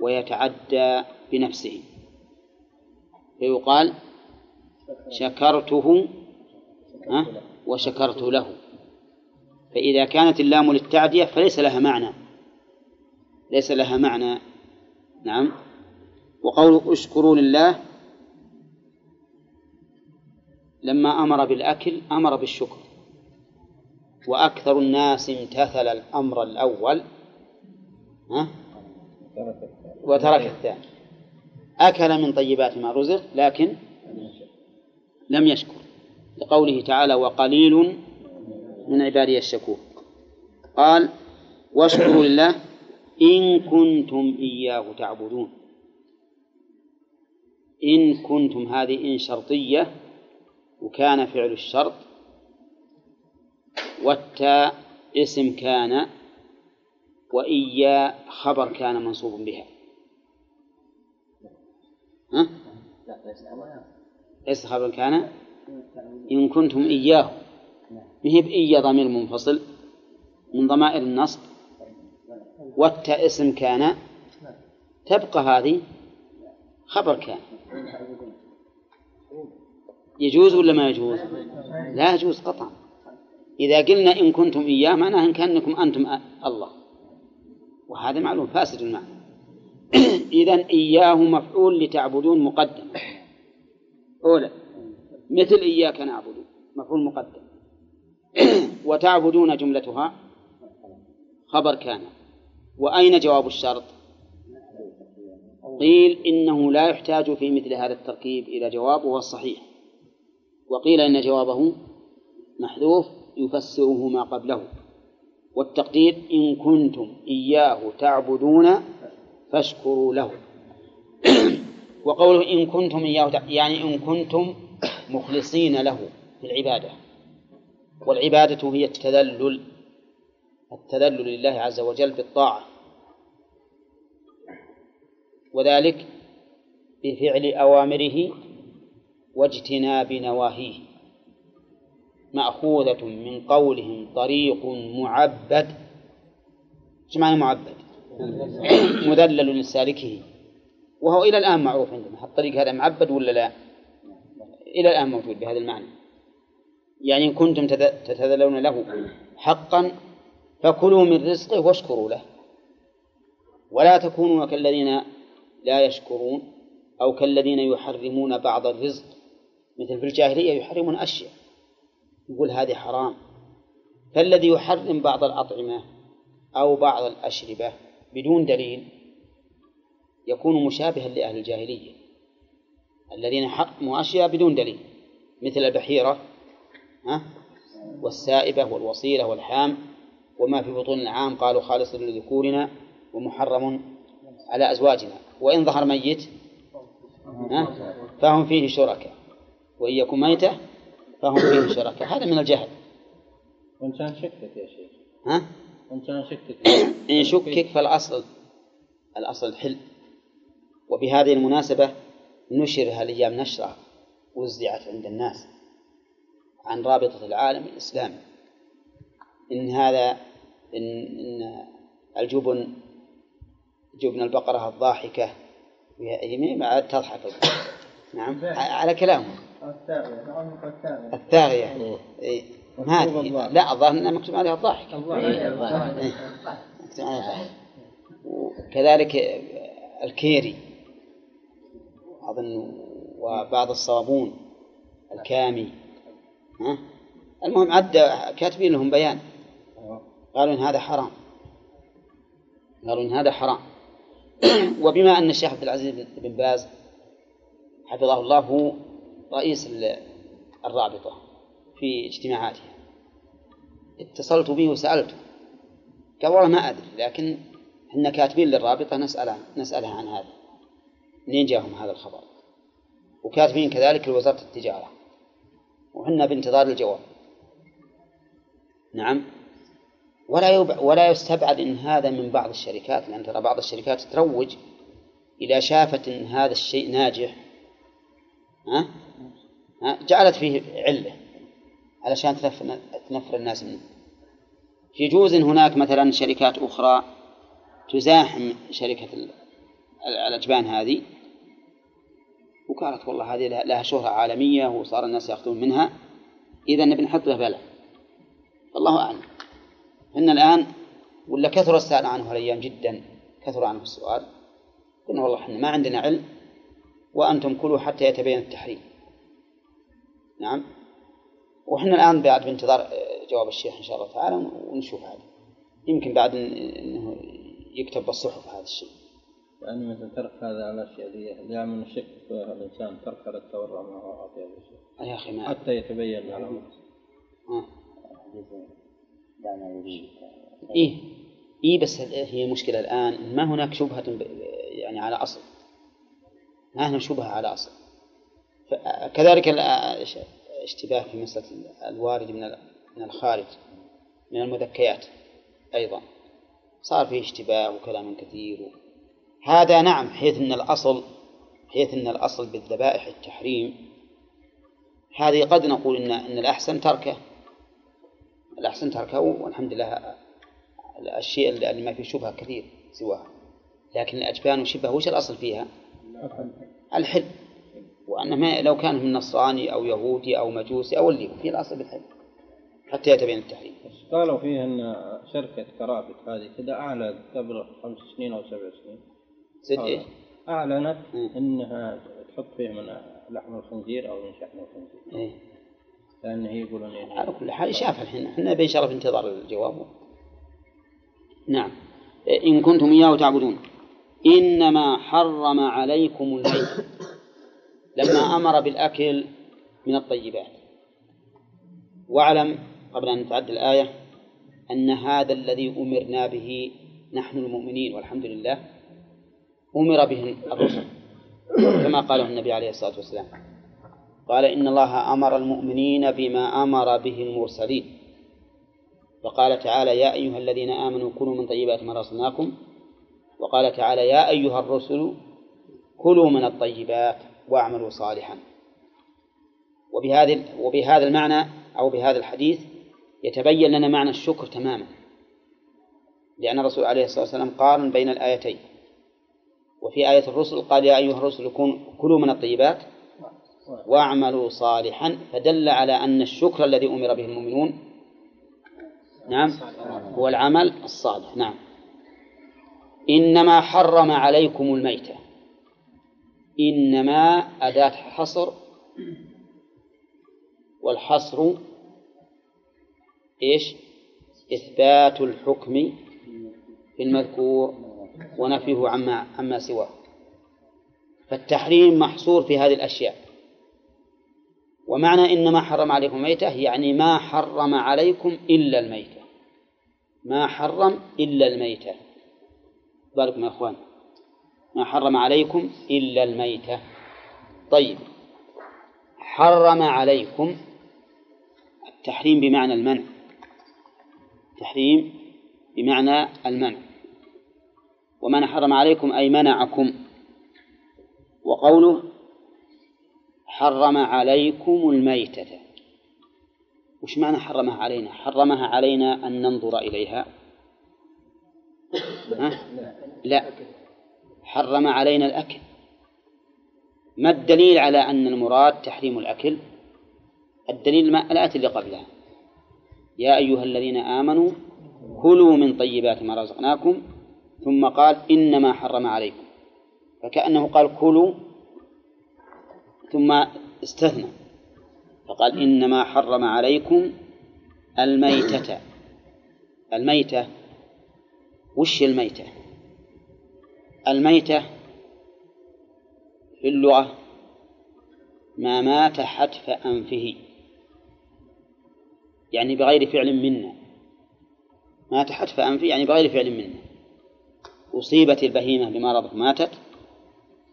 ويتعدى بنفسه. فيقال شكرته وشكرت له. فإذا كانت اللام للتعدية فليس لها معنى. ليس لها معنى. نعم. وقوله اشكروا لله لما أمر بالأكل أمر بالشكر. وأكثر الناس امتثل الأمر الأول ها؟ وترك الثاني. أكل من طيبات ما رزق لكن لم يشكر. لقوله تعالى وقليل من عبادي الشكور قال واشكروا لله إن كنتم إياه تعبدون إن كنتم هذه إن شرطية وكان فعل الشرط. والتاء اسم كان وإيا خبر كان منصوب بها. ها؟ ليس خبر كان؟ إن كنتم إياه. مهب إيا ضمير منفصل؟ من ضمائر النصب. والتاء اسم كان تبقى هذه خبر كان. يجوز ولا ما يجوز؟ لا يجوز قطعا. إذا قلنا إن كنتم إياه معناه إن كأنكم أنتم الله. وهذا معلوم فاسد المعنى. إذا إياه مفعول لتعبدون مقدم. أولى مثل إياك نعبد مفعول مقدم. وتعبدون جملتها خبر كان. وأين جواب الشرط؟ قيل إنه لا يحتاج في مثل هذا التركيب إلى جواب وهو الصحيح. وقيل إن جوابه محذوف يفسره ما قبله. والتقدير إن كنتم إياه تعبدون فاشكروا له. وقوله إن كنتم إياه يعني إن كنتم مخلصين له في العبادة. والعبادة هي التذلل التذلل لله عز وجل بالطاعة. وذلك بفعل أوامره واجتناب نواهيه. مأخوذة من قولهم طريق معبد. إيش معنى معبد؟ مذلل لسالكه. وهو إلى الآن معروف عندنا. الطريق هذا معبد ولا لا؟ إلى الآن موجود بهذا المعنى. يعني إن كنتم تتذللون له حقا فكلوا من رزقه واشكروا له. ولا تكونوا كالذين لا يشكرون أو كالذين يحرمون بعض الرزق مثل في الجاهلية يحرمون أشياء يقول هذه حرام. فالذي يحرم بعض الأطعمة أو بعض الأشربة بدون دليل يكون مشابها لأهل الجاهلية الذين حرموا أشياء بدون دليل مثل البحيرة والسائبة والوصيلة والحام وما في بطون العام قالوا خالص لذكورنا ومحرم على أزواجنا. وإن ظهر ميت فهم فيه شركاء. وإن يكن ميتة فهم فيه شركاء. هذا من الجهل. وإن كان شكك يا شيخ. ها؟ وإن كان شكك إن شكك فالأصل الأصل الحل وبهذه المناسبة نشر هالأيام نشرة وزعت عند الناس عن رابطة العالم الإسلامي. إن هذا إن, إن الجبن جبن البقرة الضاحكة يمين بعد تضحك. نعم على كلامه الثاغية إيه. ما هذه لا الظاهر انها مكتوب عليها الضاحك. مكتوب عليها الضاحك. وكذلك الكيري أظن وبعض الصابون الكامي. ها؟ المهم عدى كاتبين لهم بيان. قالوا إن هذا حرام. قالوا إن هذا حرام. وبما أن الشيخ عبد العزيز بن باز حفظه الله هو رئيس الرابطة في اجتماعاتها اتصلت به وسألته. قال والله ما أدري لكن إحنا كاتبين للرابطة نسألها نسألها عن هذا. منين جاهم هذا الخبر؟ وكاتبين كذلك لوزارة التجارة. وحنا بانتظار الجواب. نعم. ولا يبع ولا يستبعد إن هذا من بعض الشركات لأن ترى بعض الشركات تروج اذا شافت إن هذا الشيء ناجح. ها؟ جعلت فيه علة علشان تنفر, الناس منه. يجوز هناك مثلا شركات أخرى تزاحم شركة الأجبان هذه. وقالت والله هذه لها شهرة عالمية وصار الناس يأخذون منها. إذا نبي نحط له بلى الله أعلم. إن الآن ولا كثر السؤال عنه هالأيام جدا كثر عنه السؤال. قلنا والله إحنا ما عندنا علم وأنتم كلوا حتى يتبين التحريم. نعم. وإحنا الآن بعد بانتظار جواب الشيخ إن شاء الله تعالى ونشوف هذا. يمكن بعد إنه يكتب بالصحف هذا الشيء. يعني مثل ترك هذا الاشياء ذي دائما الشك في الإنسان ترك هذا التورع ما هو في هذا الشيء يا أخي ما حتى يتبين له آه. إيه. إيه. بس هي مشكلة الآن ما هناك شبهة يعني على أصل. ما هنا شبهة على أصل. كذلك الاشتباه في مسألة الوارد من من الخارج من المذكيات أيضا. صار فيه اشتباه وكلام كثير. هذا نعم حيث أن الأصل حيث أن الأصل بالذبائح التحريم هذه قد نقول إن أن الأحسن تركه. الأحسن تركه والحمد لله الشيء اللي ما فيه شبهة كثير سواه لكن الأجبان وشبه وش الأصل فيها؟ الحل. وأنه ما لو كان من نصراني أو يهودي أو مجوسي أو اللي في الأصل بالحل حتى يتبين التحريم. قالوا فيه أن شركة كرافت هذه كذا أعلى قبل خمس سنين أو سبع سنين. زد إيه؟ أعلنت أنها تحط فيه من لحم الخنزير أو من شحم الخنزير. إيه؟ لأن هي يقولون يعني على كل حال شاف الحين إحنا بإن في انتظار الجواب. نعم. إن كنتم إياه تعبدون. إنما حرم عليكم الميت لما أمر بالأكل من الطيبات. واعلم قبل أن تعد الآية أن هذا الذي أمرنا به نحن المؤمنين والحمد لله أمر به الرسل كما قاله النبي عليه الصلاة والسلام. قال إن الله أمر المؤمنين بما أمر به المرسلين. فقال تعالى يا أيها الذين آمنوا كلوا من طيبات ما رسلناكم وقال تعالى يا أيها الرسل كلوا من الطيبات. واعملوا صالحا. وبهذه وبهذا المعنى أو بهذا الحديث يتبين لنا معنى الشكر تماما. لأن الرسول عليه الصلاة والسلام قارن بين الآيتين. وفي آية الرسل قال يا أيها الرسل كلوا من الطيبات واعملوا صالحا. فدل على أن الشكر الذي أمر به المؤمنون نعم هو العمل الصالح. نعم. إنما حرم عليكم الميتة. إنما أداة حصر والحصر إيش؟ إثبات الحكم بالمذكور ونفيه عما عما سواه. فالتحريم محصور في هذه الأشياء. ومعنى إنما حرم عليكم الميتة يعني ما حرم عليكم إلا الميتة. ما حرم إلا الميتة. بالكم يا أخوان. ما حرم عليكم إلا الميتة. طيب حرم عليكم التحريم بمعنى المنع. تحريم بمعنى المنع. ومن حرم عليكم أي منعكم. وقوله حرم عليكم الميتة. وش معنى حرمها علينا؟ حرمها علينا أن ننظر إليها. ها؟ لا. حرم علينا الأكل. ما الدليل على أن المراد تحريم الأكل؟ الدليل الآية اللي قبلها. يا أيها الذين آمنوا كلوا من طيبات ما رزقناكم ثم قال إنما حرم عليكم. فكأنه قال كلوا ثم استثنى. فقال إنما حرم عليكم الميتة. الميتة؟ وش الميتة؟ الميتة في اللغة ما مات حتف أنفه يعني بغير فعل منا مات حتف أنفه يعني بغير فعل منا أصيبت البهيمة بمرض ماتت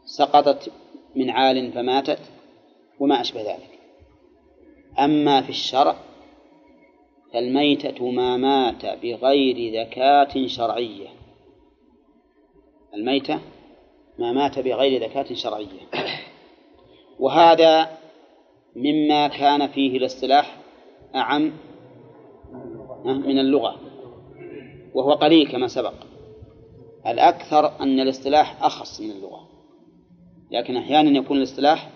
سقطت من عال فماتت وما أشبه ذلك. أما في الشرع فالميتة ما مات بغير ذكاة شرعية. الميتة ما مات بغير ذكاة شرعية. وهذا مما كان فيه الاصطلاح أعم من اللغة وهو قليل كما سبق. الأكثر أن الاصطلاح أخص من اللغة لكن أحيانا يكون الاصطلاح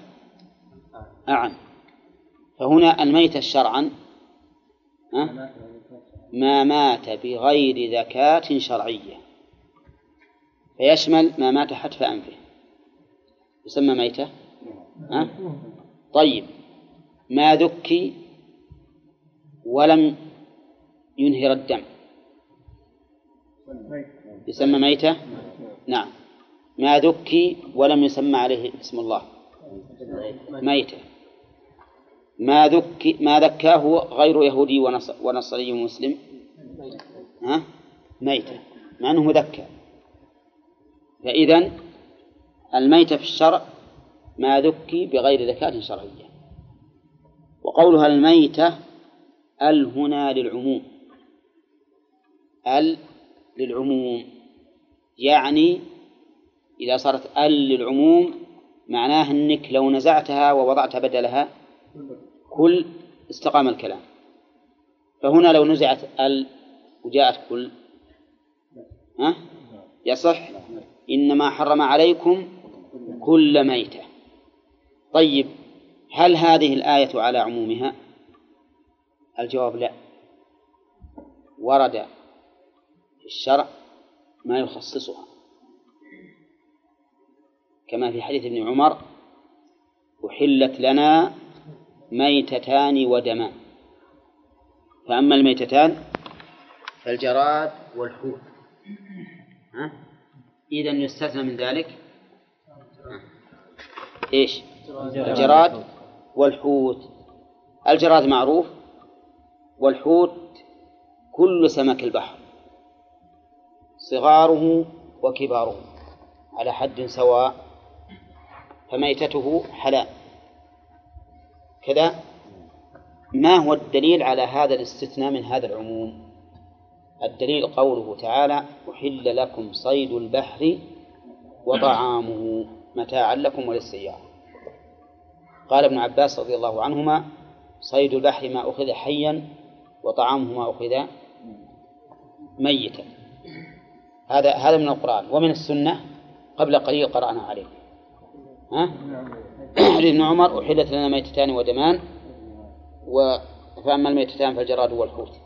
أعم. فهنا الميتة شرعا ما مات بغير ذكاة شرعية. فيشمل ما مات حتف أنفه. يسمى ميتة؟ أه؟ طيب. ما ذكي ولم ينهر الدم. يسمى ميتة؟ نعم. ما ذكي ولم يسمى عليه اسم الله. ميتة. ما ذكي ما ذكاه غير يهودي ونصري ومسلم ها؟ ميتة. مع أنه مذكى. فإذا الميتة في الشرع ما ذكي بغير ذكاة شرعية. وقولها الميتة ال هنا للعموم. ال للعموم. يعني إذا صارت ال للعموم معناه أنك لو نزعتها ووضعت بدلها كل استقام الكلام. فهنا لو نزعت ال وجاءت كل. ها؟ يصح؟ إنما حرم عليكم كل ميتة. طيب هل هذه الآية على عمومها؟ الجواب لا. ورد في الشرع ما يخصصها. كما في حديث ابن عمر أحلت لنا ميتتان ودمان. فأما الميتتان فالجراد والحوت. ها؟ إذا يستثنى من ذلك إيش؟ الجراد والحوت. الجراد معروف والحوت كل سمك البحر. صغاره وكباره على حد سواء فميتته حلال. كذا ما هو الدليل على هذا الاستثناء من هذا العموم؟ الدليل قوله تعالى أحل لكم صيد البحر وطعامه متاعا لكم وللسيارة. قال ابن عباس رضي الله عنهما صيد البحر ما أخذ حيا وطعامه ما أخذ ميتا. هذا هذا من القرآن ومن السنة قبل قليل قرأنا عليه. ها؟ ابن عمر أحلت لنا ميتتان ودمان و فأما الميتتان فالجراد والحوت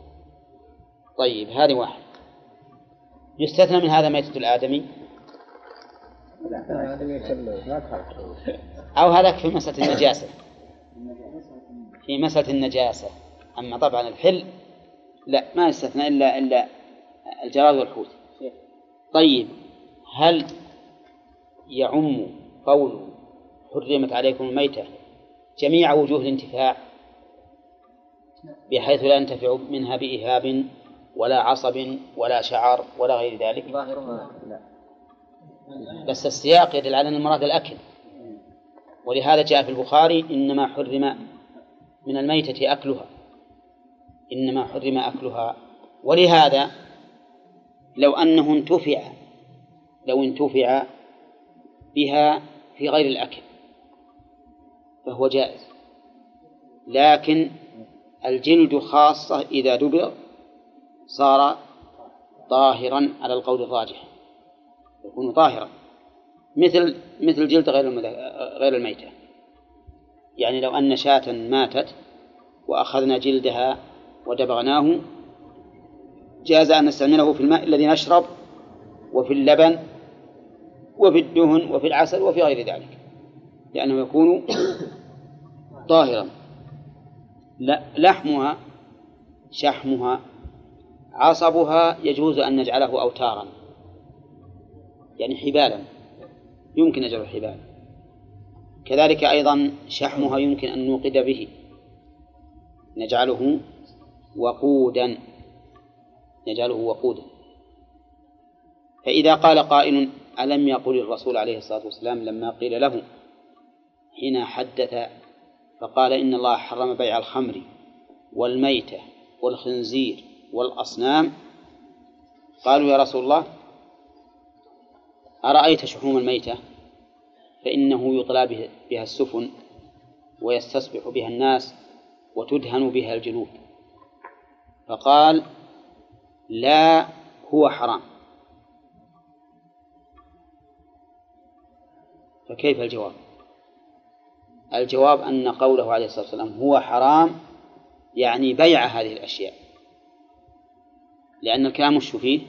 طيب هذه واحد. يستثنى من هذا ميتة الآدمي؟ أو هذاك في مسألة النجاسة. في مسألة النجاسة. أما طبعا الحل لا ما يستثنى إلا إلا الجراد والحوت. طيب هل يعم قول حرمت عليكم الميتة جميع وجوه الانتفاع بحيث لا ينتفع منها بإهاب ولا عصب ولا شعر ولا غير ذلك. ظاهرها بس السياق يدل على أن المراد الأكل. ولهذا جاء في البخاري إنما حرم من الميتة أكلها. إنما حرم أكلها. ولهذا لو أنه انتفع لو انتفع بها في غير الأكل فهو جائز. لكن الجلد خاصة إذا دبر صار طاهرا على القول الراجح يكون طاهرا مثل مثل جلد غير غير الميتة. يعني لو أن شاة ماتت وأخذنا جلدها ودبغناه جاز أن نستعمله في الماء الذي نشرب وفي اللبن وفي الدهن وفي العسل وفي غير ذلك لأنه يكون طاهرا. لحمها شحمها عصبها يجوز أن نجعله أوتارا. يعني حبالا. يمكن نجعله حبالا. كذلك أيضا شحمها يمكن أن نوقد به. نجعله وقودا. نجعله وقودا. فإذا قال قائل ألم يقل الرسول عليه الصلاة والسلام لما قيل له؟ حين حدث فقال إن الله حرم بيع الخمر والميتة والخنزير والأصنام. قالوا يا رسول الله أرأيت شحوم الميتة؟ فإنه يطلى بها السفن ويستصبح بها الناس وتدهن بها الجلود فقال لا هو حرام. فكيف الجواب؟ الجواب أن قوله عليه الصلاة والسلام هو حرام يعني بيع هذه الأشياء. لأن الكلام وش فيه؟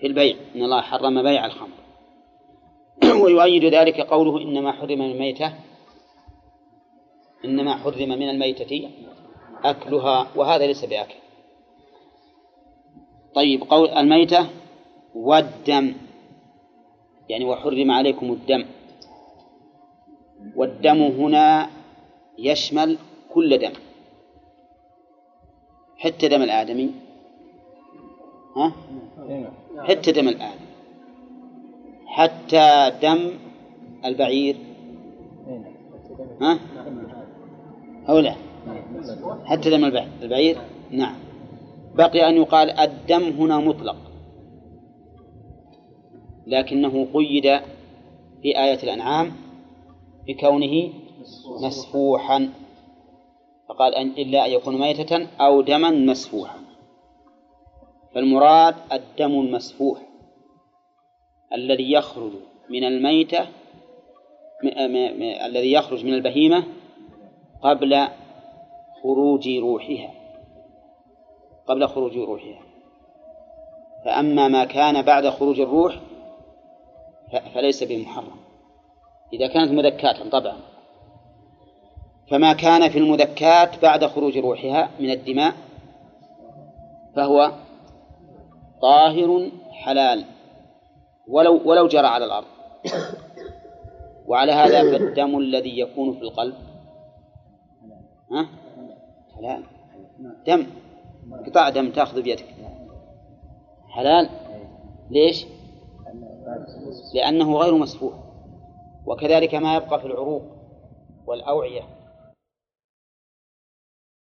في البيع. إن الله حرم بيع الخمر. ويؤيد ذلك قوله إنما حرم من الميتة. إنما حرم من الميتة أكلها وهذا ليس بأكل. طيب قول الميتة والدم. يعني وحرم عليكم الدم. والدم هنا يشمل كل دم. حتى دم الآدمي. ها؟ حتى دم الآدم حتى دم البعير. ها؟ أو لا؟ حتى دم البعير؟ نعم. بقي أن يقال الدم هنا مطلق. لكنه قيد في آية الأنعام بكونه مسفوحا. فقال أن إلا أن يكون ميتة أو دما مسفوحا. فالمراد الدم المسفوح الذي يخرج من الميتة الذي يخرج من البهيمة قبل خروج روحها قبل خروج روحها. فأما ما كان بعد خروج الروح فليس بمحرم. إذا كانت مذكاة طبعا. فما كان في المذكات بعد خروج روحها من الدماء فهو طاهر حلال ولو ولو جرى على الأرض. وعلى هذا فالدم الذي يكون في القلب ها؟ حلال. دم قطع دم تأخذ بيدك. حلال. ليش؟ لأنه غير مسفوح وكذلك ما يبقى في العروق والأوعية.